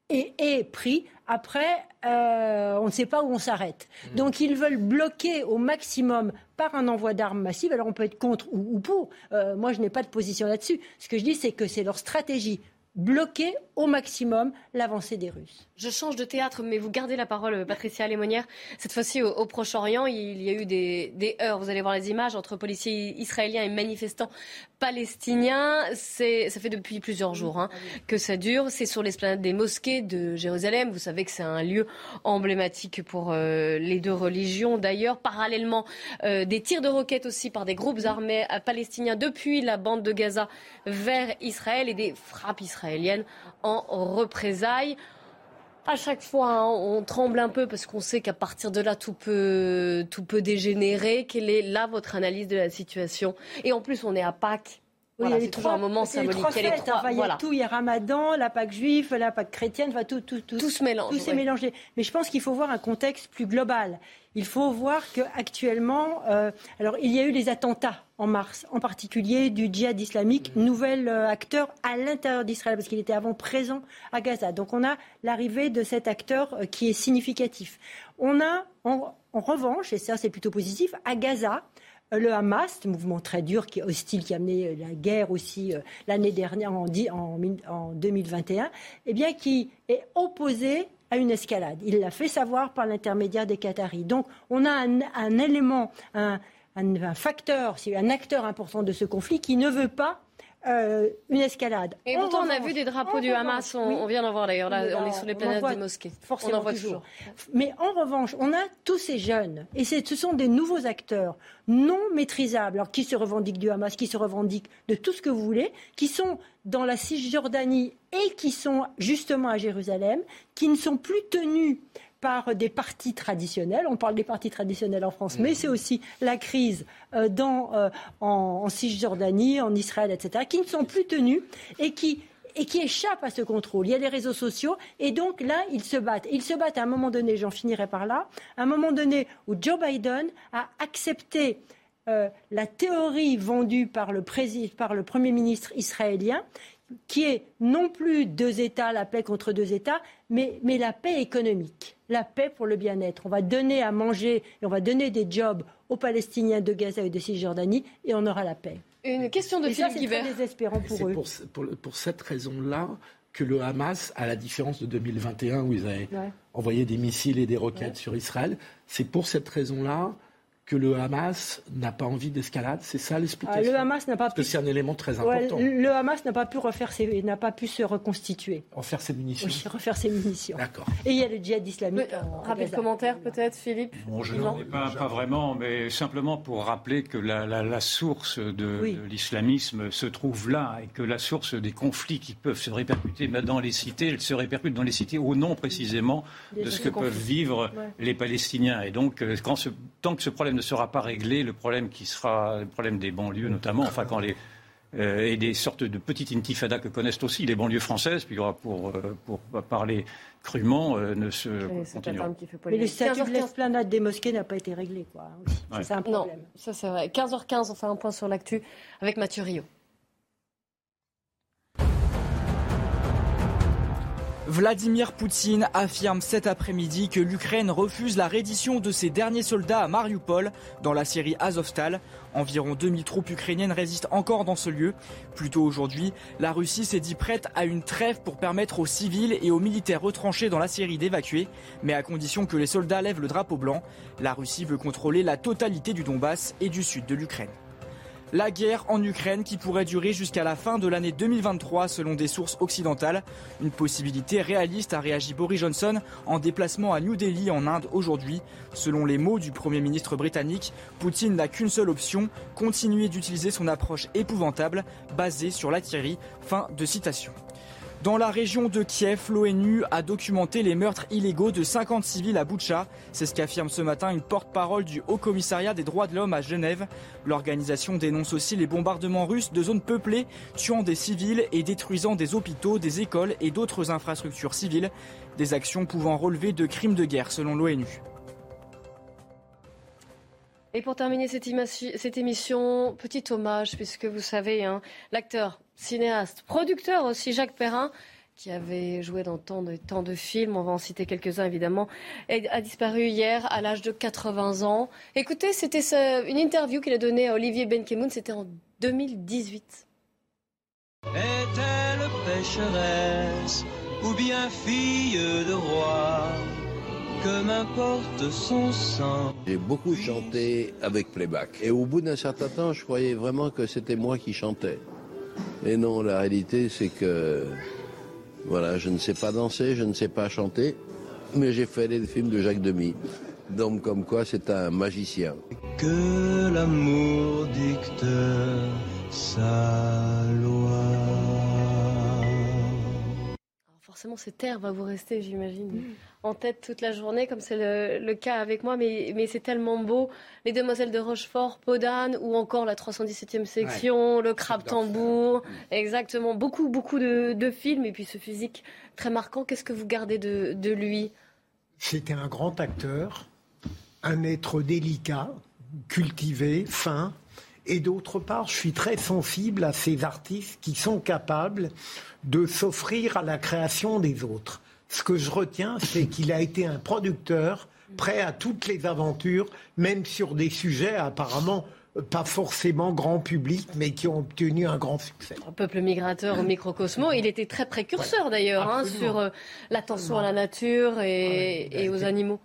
Speaker 14: et est pris, après, euh, on ne sait pas où on s'arrête. Mmh. Donc ils veulent bloquer au maximum par un envoi d'armes massives. Alors on peut être contre ou, pour. Euh, moi, je n'ai pas de position là-dessus. Ce que je dis, c'est que c'est leur stratégie bloquer au maximum l'avancée des Russes.
Speaker 1: Je change de théâtre, mais vous gardez la parole, Patricia Lémonière. Cette fois-ci, au, Proche-Orient, il y a eu des, des, heurts. Vous allez voir les images entre policiers israéliens et manifestants palestiniens. C'est, ça fait depuis plusieurs jours hein, que ça dure. C'est sur l'esplanade des mosquées de Jérusalem. Vous savez que c'est un lieu emblématique pour euh, les deux religions. D'ailleurs, parallèlement, euh, des tirs de roquettes aussi par des groupes armés palestiniens depuis la bande de Gaza vers Israël et des frappes israéliennes en représailles. À chaque fois, hein, on tremble un peu parce qu'on sait qu'à partir de là, tout peut, tout peut dégénérer. Quelle est là votre analyse de la situation? Et en plus, on est à Pâques.
Speaker 14: Oui, il y a les trois, un moment symbolique. Il y a, trois, il y a tout, il y a Ramadan, la Pâque juive, la Pâque chrétienne, enfin tout, tout, tout,
Speaker 1: tout se mélange.
Speaker 14: Tout s'est mélangé. Mais je pense qu'il faut voir un contexte plus global. Il faut voir qu'actuellement, euh, alors il y a eu les attentats en mars, en particulier du djihad islamique, mmh. nouvel euh, acteur à l'intérieur d'Israël, parce qu'il était avant présent à Gaza. Donc on a l'arrivée de cet acteur euh, qui est significatif. On a en, en revanche, et ça c'est plutôt positif, à Gaza, le Hamas, mouvement très dur, qui est hostile, qui a amené euh, la guerre aussi euh, l'année dernière, en, en, 2021, eh bien, qui est opposé à une escalade. Il l'a fait savoir par l'intermédiaire des Qataris. Donc, on a un, élément, un, un, facteur, un acteur important de ce conflit qui ne veut pas euh, une escalade.
Speaker 1: Et pourtant, on a vu des drapeaux du Hamas, on, vient d'en voir d'ailleurs, là, on est sur les planètes des mosquées.
Speaker 14: Forcément, on en voit toujours. Mais en revanche, on a tous ces jeunes, et ce sont des nouveaux acteurs non maîtrisables, alors qui se revendiquent du Hamas, qui se revendiquent de tout ce que vous voulez, qui sont dans la Cisjordanie et qui sont justement à Jérusalem, qui ne sont plus tenus par des partis traditionnels. On parle des partis traditionnels en France, mais c'est aussi la crise euh, dans, euh, en, Cisjordanie, en Israël, etc., qui ne sont plus tenus et qui et qui échappent à ce contrôle. Il y a les réseaux sociaux et donc là, ils se battent. Ils se battent à un moment donné, j'en finirai par là, à un moment donné où Joe Biden a accepté euh, la théorie vendue par le, par le Premier ministre israélien qui est non plus deux États, la paix contre deux États, mais, mais la paix économique, la paix pour le bien-être. On va donner à manger et on va donner des jobs aux Palestiniens de Gaza et de Cisjordanie et on aura la paix.
Speaker 1: Une question de Philippe
Speaker 14: C'est désespérant pour eux.
Speaker 16: Pour, pour, cette raison-là que le Hamas, à la différence de 2021 où ils avaient envoyé des missiles et des roquettes sur Israël, c'est pour cette raison-là que le Hamas n'a pas envie d'escalade C'est ça l'explication
Speaker 14: ah, Le Hamas n'a pas
Speaker 16: pu... c'est un élément très important.
Speaker 14: le Hamas n'a pas pu refaire ses... n'a pas pu se reconstituer.
Speaker 16: Refaire ses munitions.
Speaker 14: Oui, refaire ses munitions.
Speaker 16: D'accord.
Speaker 14: Et il y a le djihad islamique.
Speaker 1: rapide commentaire peut-être, Philippe?
Speaker 15: Bon, je n'en ai pas, pas, vraiment, mais simplement pour rappeler que la, la, source de, de l'islamisme se trouve là et que la source des conflits qui peuvent se répercuter dans les cités, elle se répercute dans les cités au nom précisément de ce que peuvent vivre les Palestiniens. Et donc, euh, quand ce, tant que ce problème ne sera pas réglé, le problème qui sera le problème des banlieues notamment, enfin quand les euh, et des sortes de petites intifadas que connaissent aussi les banlieues françaises, puis pour, euh, pour parler crûment, euh, ne se continuera.
Speaker 14: Mais le statut de l'esplanade des mosquées n'a pas été réglé, quoi. C'est un problème.
Speaker 1: Non, ça c'est vrai. 15h15, on fait un point sur l'actu avec Mathieu Rio.
Speaker 17: Vladimir Poutine affirme cet après-midi que l'Ukraine refuse la reddition de ses derniers soldats à Mariupol, dans la série Azovstal. Environ 2000 troupes ukrainiennes résistent encore dans ce lieu. Plus tôt aujourd'hui, la Russie s'est dit prête à une trêve pour permettre aux civils et aux militaires retranchés dans la Syrie d'évacuer, mais à condition que les soldats lèvent le drapeau blanc. La Russie veut contrôler la totalité du Donbass et du sud de l'Ukraine. La guerre en Ukraine qui pourrait durer jusqu'à la fin de l'année 2023 selon des sources occidentales. Une possibilité réaliste a réagi Boris Johnson en déplacement à New Delhi en Inde aujourd'hui. Selon les mots du Premier ministre britannique, Poutine n'a qu'une seule option, continuer d'utiliser son approche épouvantable basée sur la Fin de citation. Dans la région de Kiev, l'ONU a documenté les meurtres illégaux de 50 civils à Boutcha. C'est ce qu'affirme ce matin une porte-parole du Haut Commissariat des droits de l'homme à Genève. L'organisation dénonce aussi les bombardements russes de zones peuplées, tuant des civils et détruisant des hôpitaux, des écoles et d'autres infrastructures civiles. Des actions pouvant relever de crimes de guerre selon l'ONU.
Speaker 1: Et pour terminer cette, émission, petit hommage, puisque vous savez, hein, l'acteur, cinéaste, producteur aussi, Jacques Perrin, qui avait joué dans tant de, tant de films, on va en citer quelques-uns évidemment, a disparu hier à l'âge de 80 ans. Écoutez, c'était une interview qu'il a donnée à Olivier Benkemoun, c'était en 2018. Est-elle pécheresse ou bien fille de roi?
Speaker 25: Que m'importe son sang? J'ai beaucoup chanté avec playback. Et au bout d'un certain temps, je croyais vraiment que c'était moi qui chantais. Et non, la réalité, c'est que, voilà, je ne sais pas danser, je ne sais pas chanter, mais j'ai fait les films de Jacques Demy. Donc, comme quoi, c'est un magicien. Que l'amour dicte
Speaker 1: sa loi forcément, cette terre va vous rester, j'imagine, mm. en tête toute la journée, comme c'est le, cas avec moi. Mais, mais c'est tellement beau. Les Demoiselles de Rochefort, Podane, ou encore la 317e section, le crabe tambour. Mm. Exactement. Beaucoup, beaucoup de, films. Et puis ce physique très marquant. Qu'est-ce que vous gardez de, de lui?
Speaker 12: C'était un grand acteur, un être délicat, cultivé, fin. Et d'autre part, je suis très sensible à ces artistes qui sont capables de s'offrir à la création des autres. Ce que je retiens, c'est qu'il a été un producteur prêt à toutes les aventures, même sur des sujets apparemment pas forcément grand public, mais qui ont obtenu un grand succès.
Speaker 1: Un peuple migrateur au microcosmo, il était très précurseur d'ailleurs hein, sur euh, l'attention à la nature et aux animaux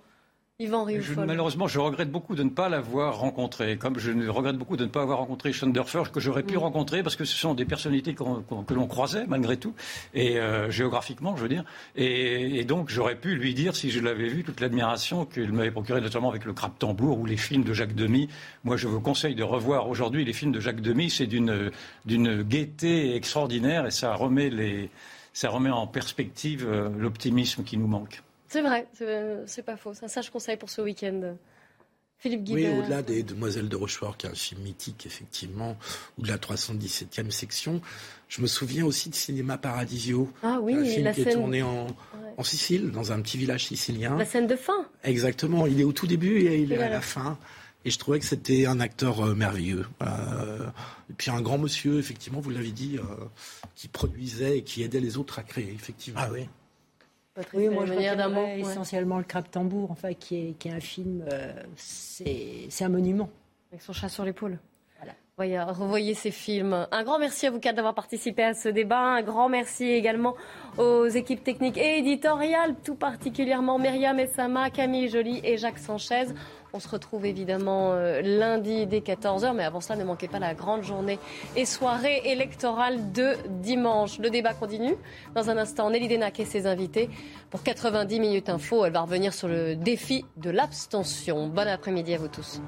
Speaker 15: malheureusement, je regrette beaucoup de ne pas l'avoir rencontré, comme je regrette beaucoup de ne pas avoir rencontré Schoenderfer, que j'aurais pu mm. rencontrer, parce que ce sont des personnalités que l'on croisait, malgré tout, et euh, géographiquement, je veux dire. Et, donc, j'aurais pu lui dire, si je l'avais vu, toute l'admiration qu'il m'avait procurée, notamment avec le crabe tambour ou les films de Jacques Demy. Moi, je vous conseille de revoir aujourd'hui les films de Jacques Demy. C'est d'une gaieté extraordinaire, et ça remet, les, ça remet en perspective euh, l'optimisme qui nous manque.
Speaker 1: C'est vrai, c'est pas faux. C'est un sage conseil pour ce week-end. Philippe
Speaker 16: Oui, au-delà des Demoiselles de Rochefort, qui est un film mythique, effectivement, ou de la 317e section, je me souviens aussi de Cinéma Paradisio.
Speaker 1: Ah oui,
Speaker 16: un film qui est tourné en, en, Sicile, dans un petit village sicilien.
Speaker 1: La scène de fin.
Speaker 16: Exactement. Il est au tout début et il est à la fin. Et je trouvais que c'était un acteur euh, merveilleux. Euh, et puis un grand monsieur, effectivement, vous l'avez dit, euh, qui produisait et qui aidait les autres à créer, effectivement.
Speaker 12: Ah oui
Speaker 14: oui, moi je d'un essentiellement le crabe tambour, enfin, qui est, qui est un film, euh, c'est un monument.
Speaker 1: Avec son chat sur l'épaule. Voilà. Revoyez ces films. Un grand merci à vous quatre d'avoir participé à ce débat. Un grand merci également aux équipes techniques et éditoriales, tout particulièrement Myriam Essama, Camille Joly et Jacques Sanchez. On se retrouve évidemment euh, lundi dès 14h, mais avant cela, ne manquez pas la grande journée et soirée électorale de dimanche. Le débat continue. Dans un instant, Nelly Denac et ses invités. Pour 90 minutes info, elle va revenir sur le défi de l'abstention. Bon après-midi à vous tous.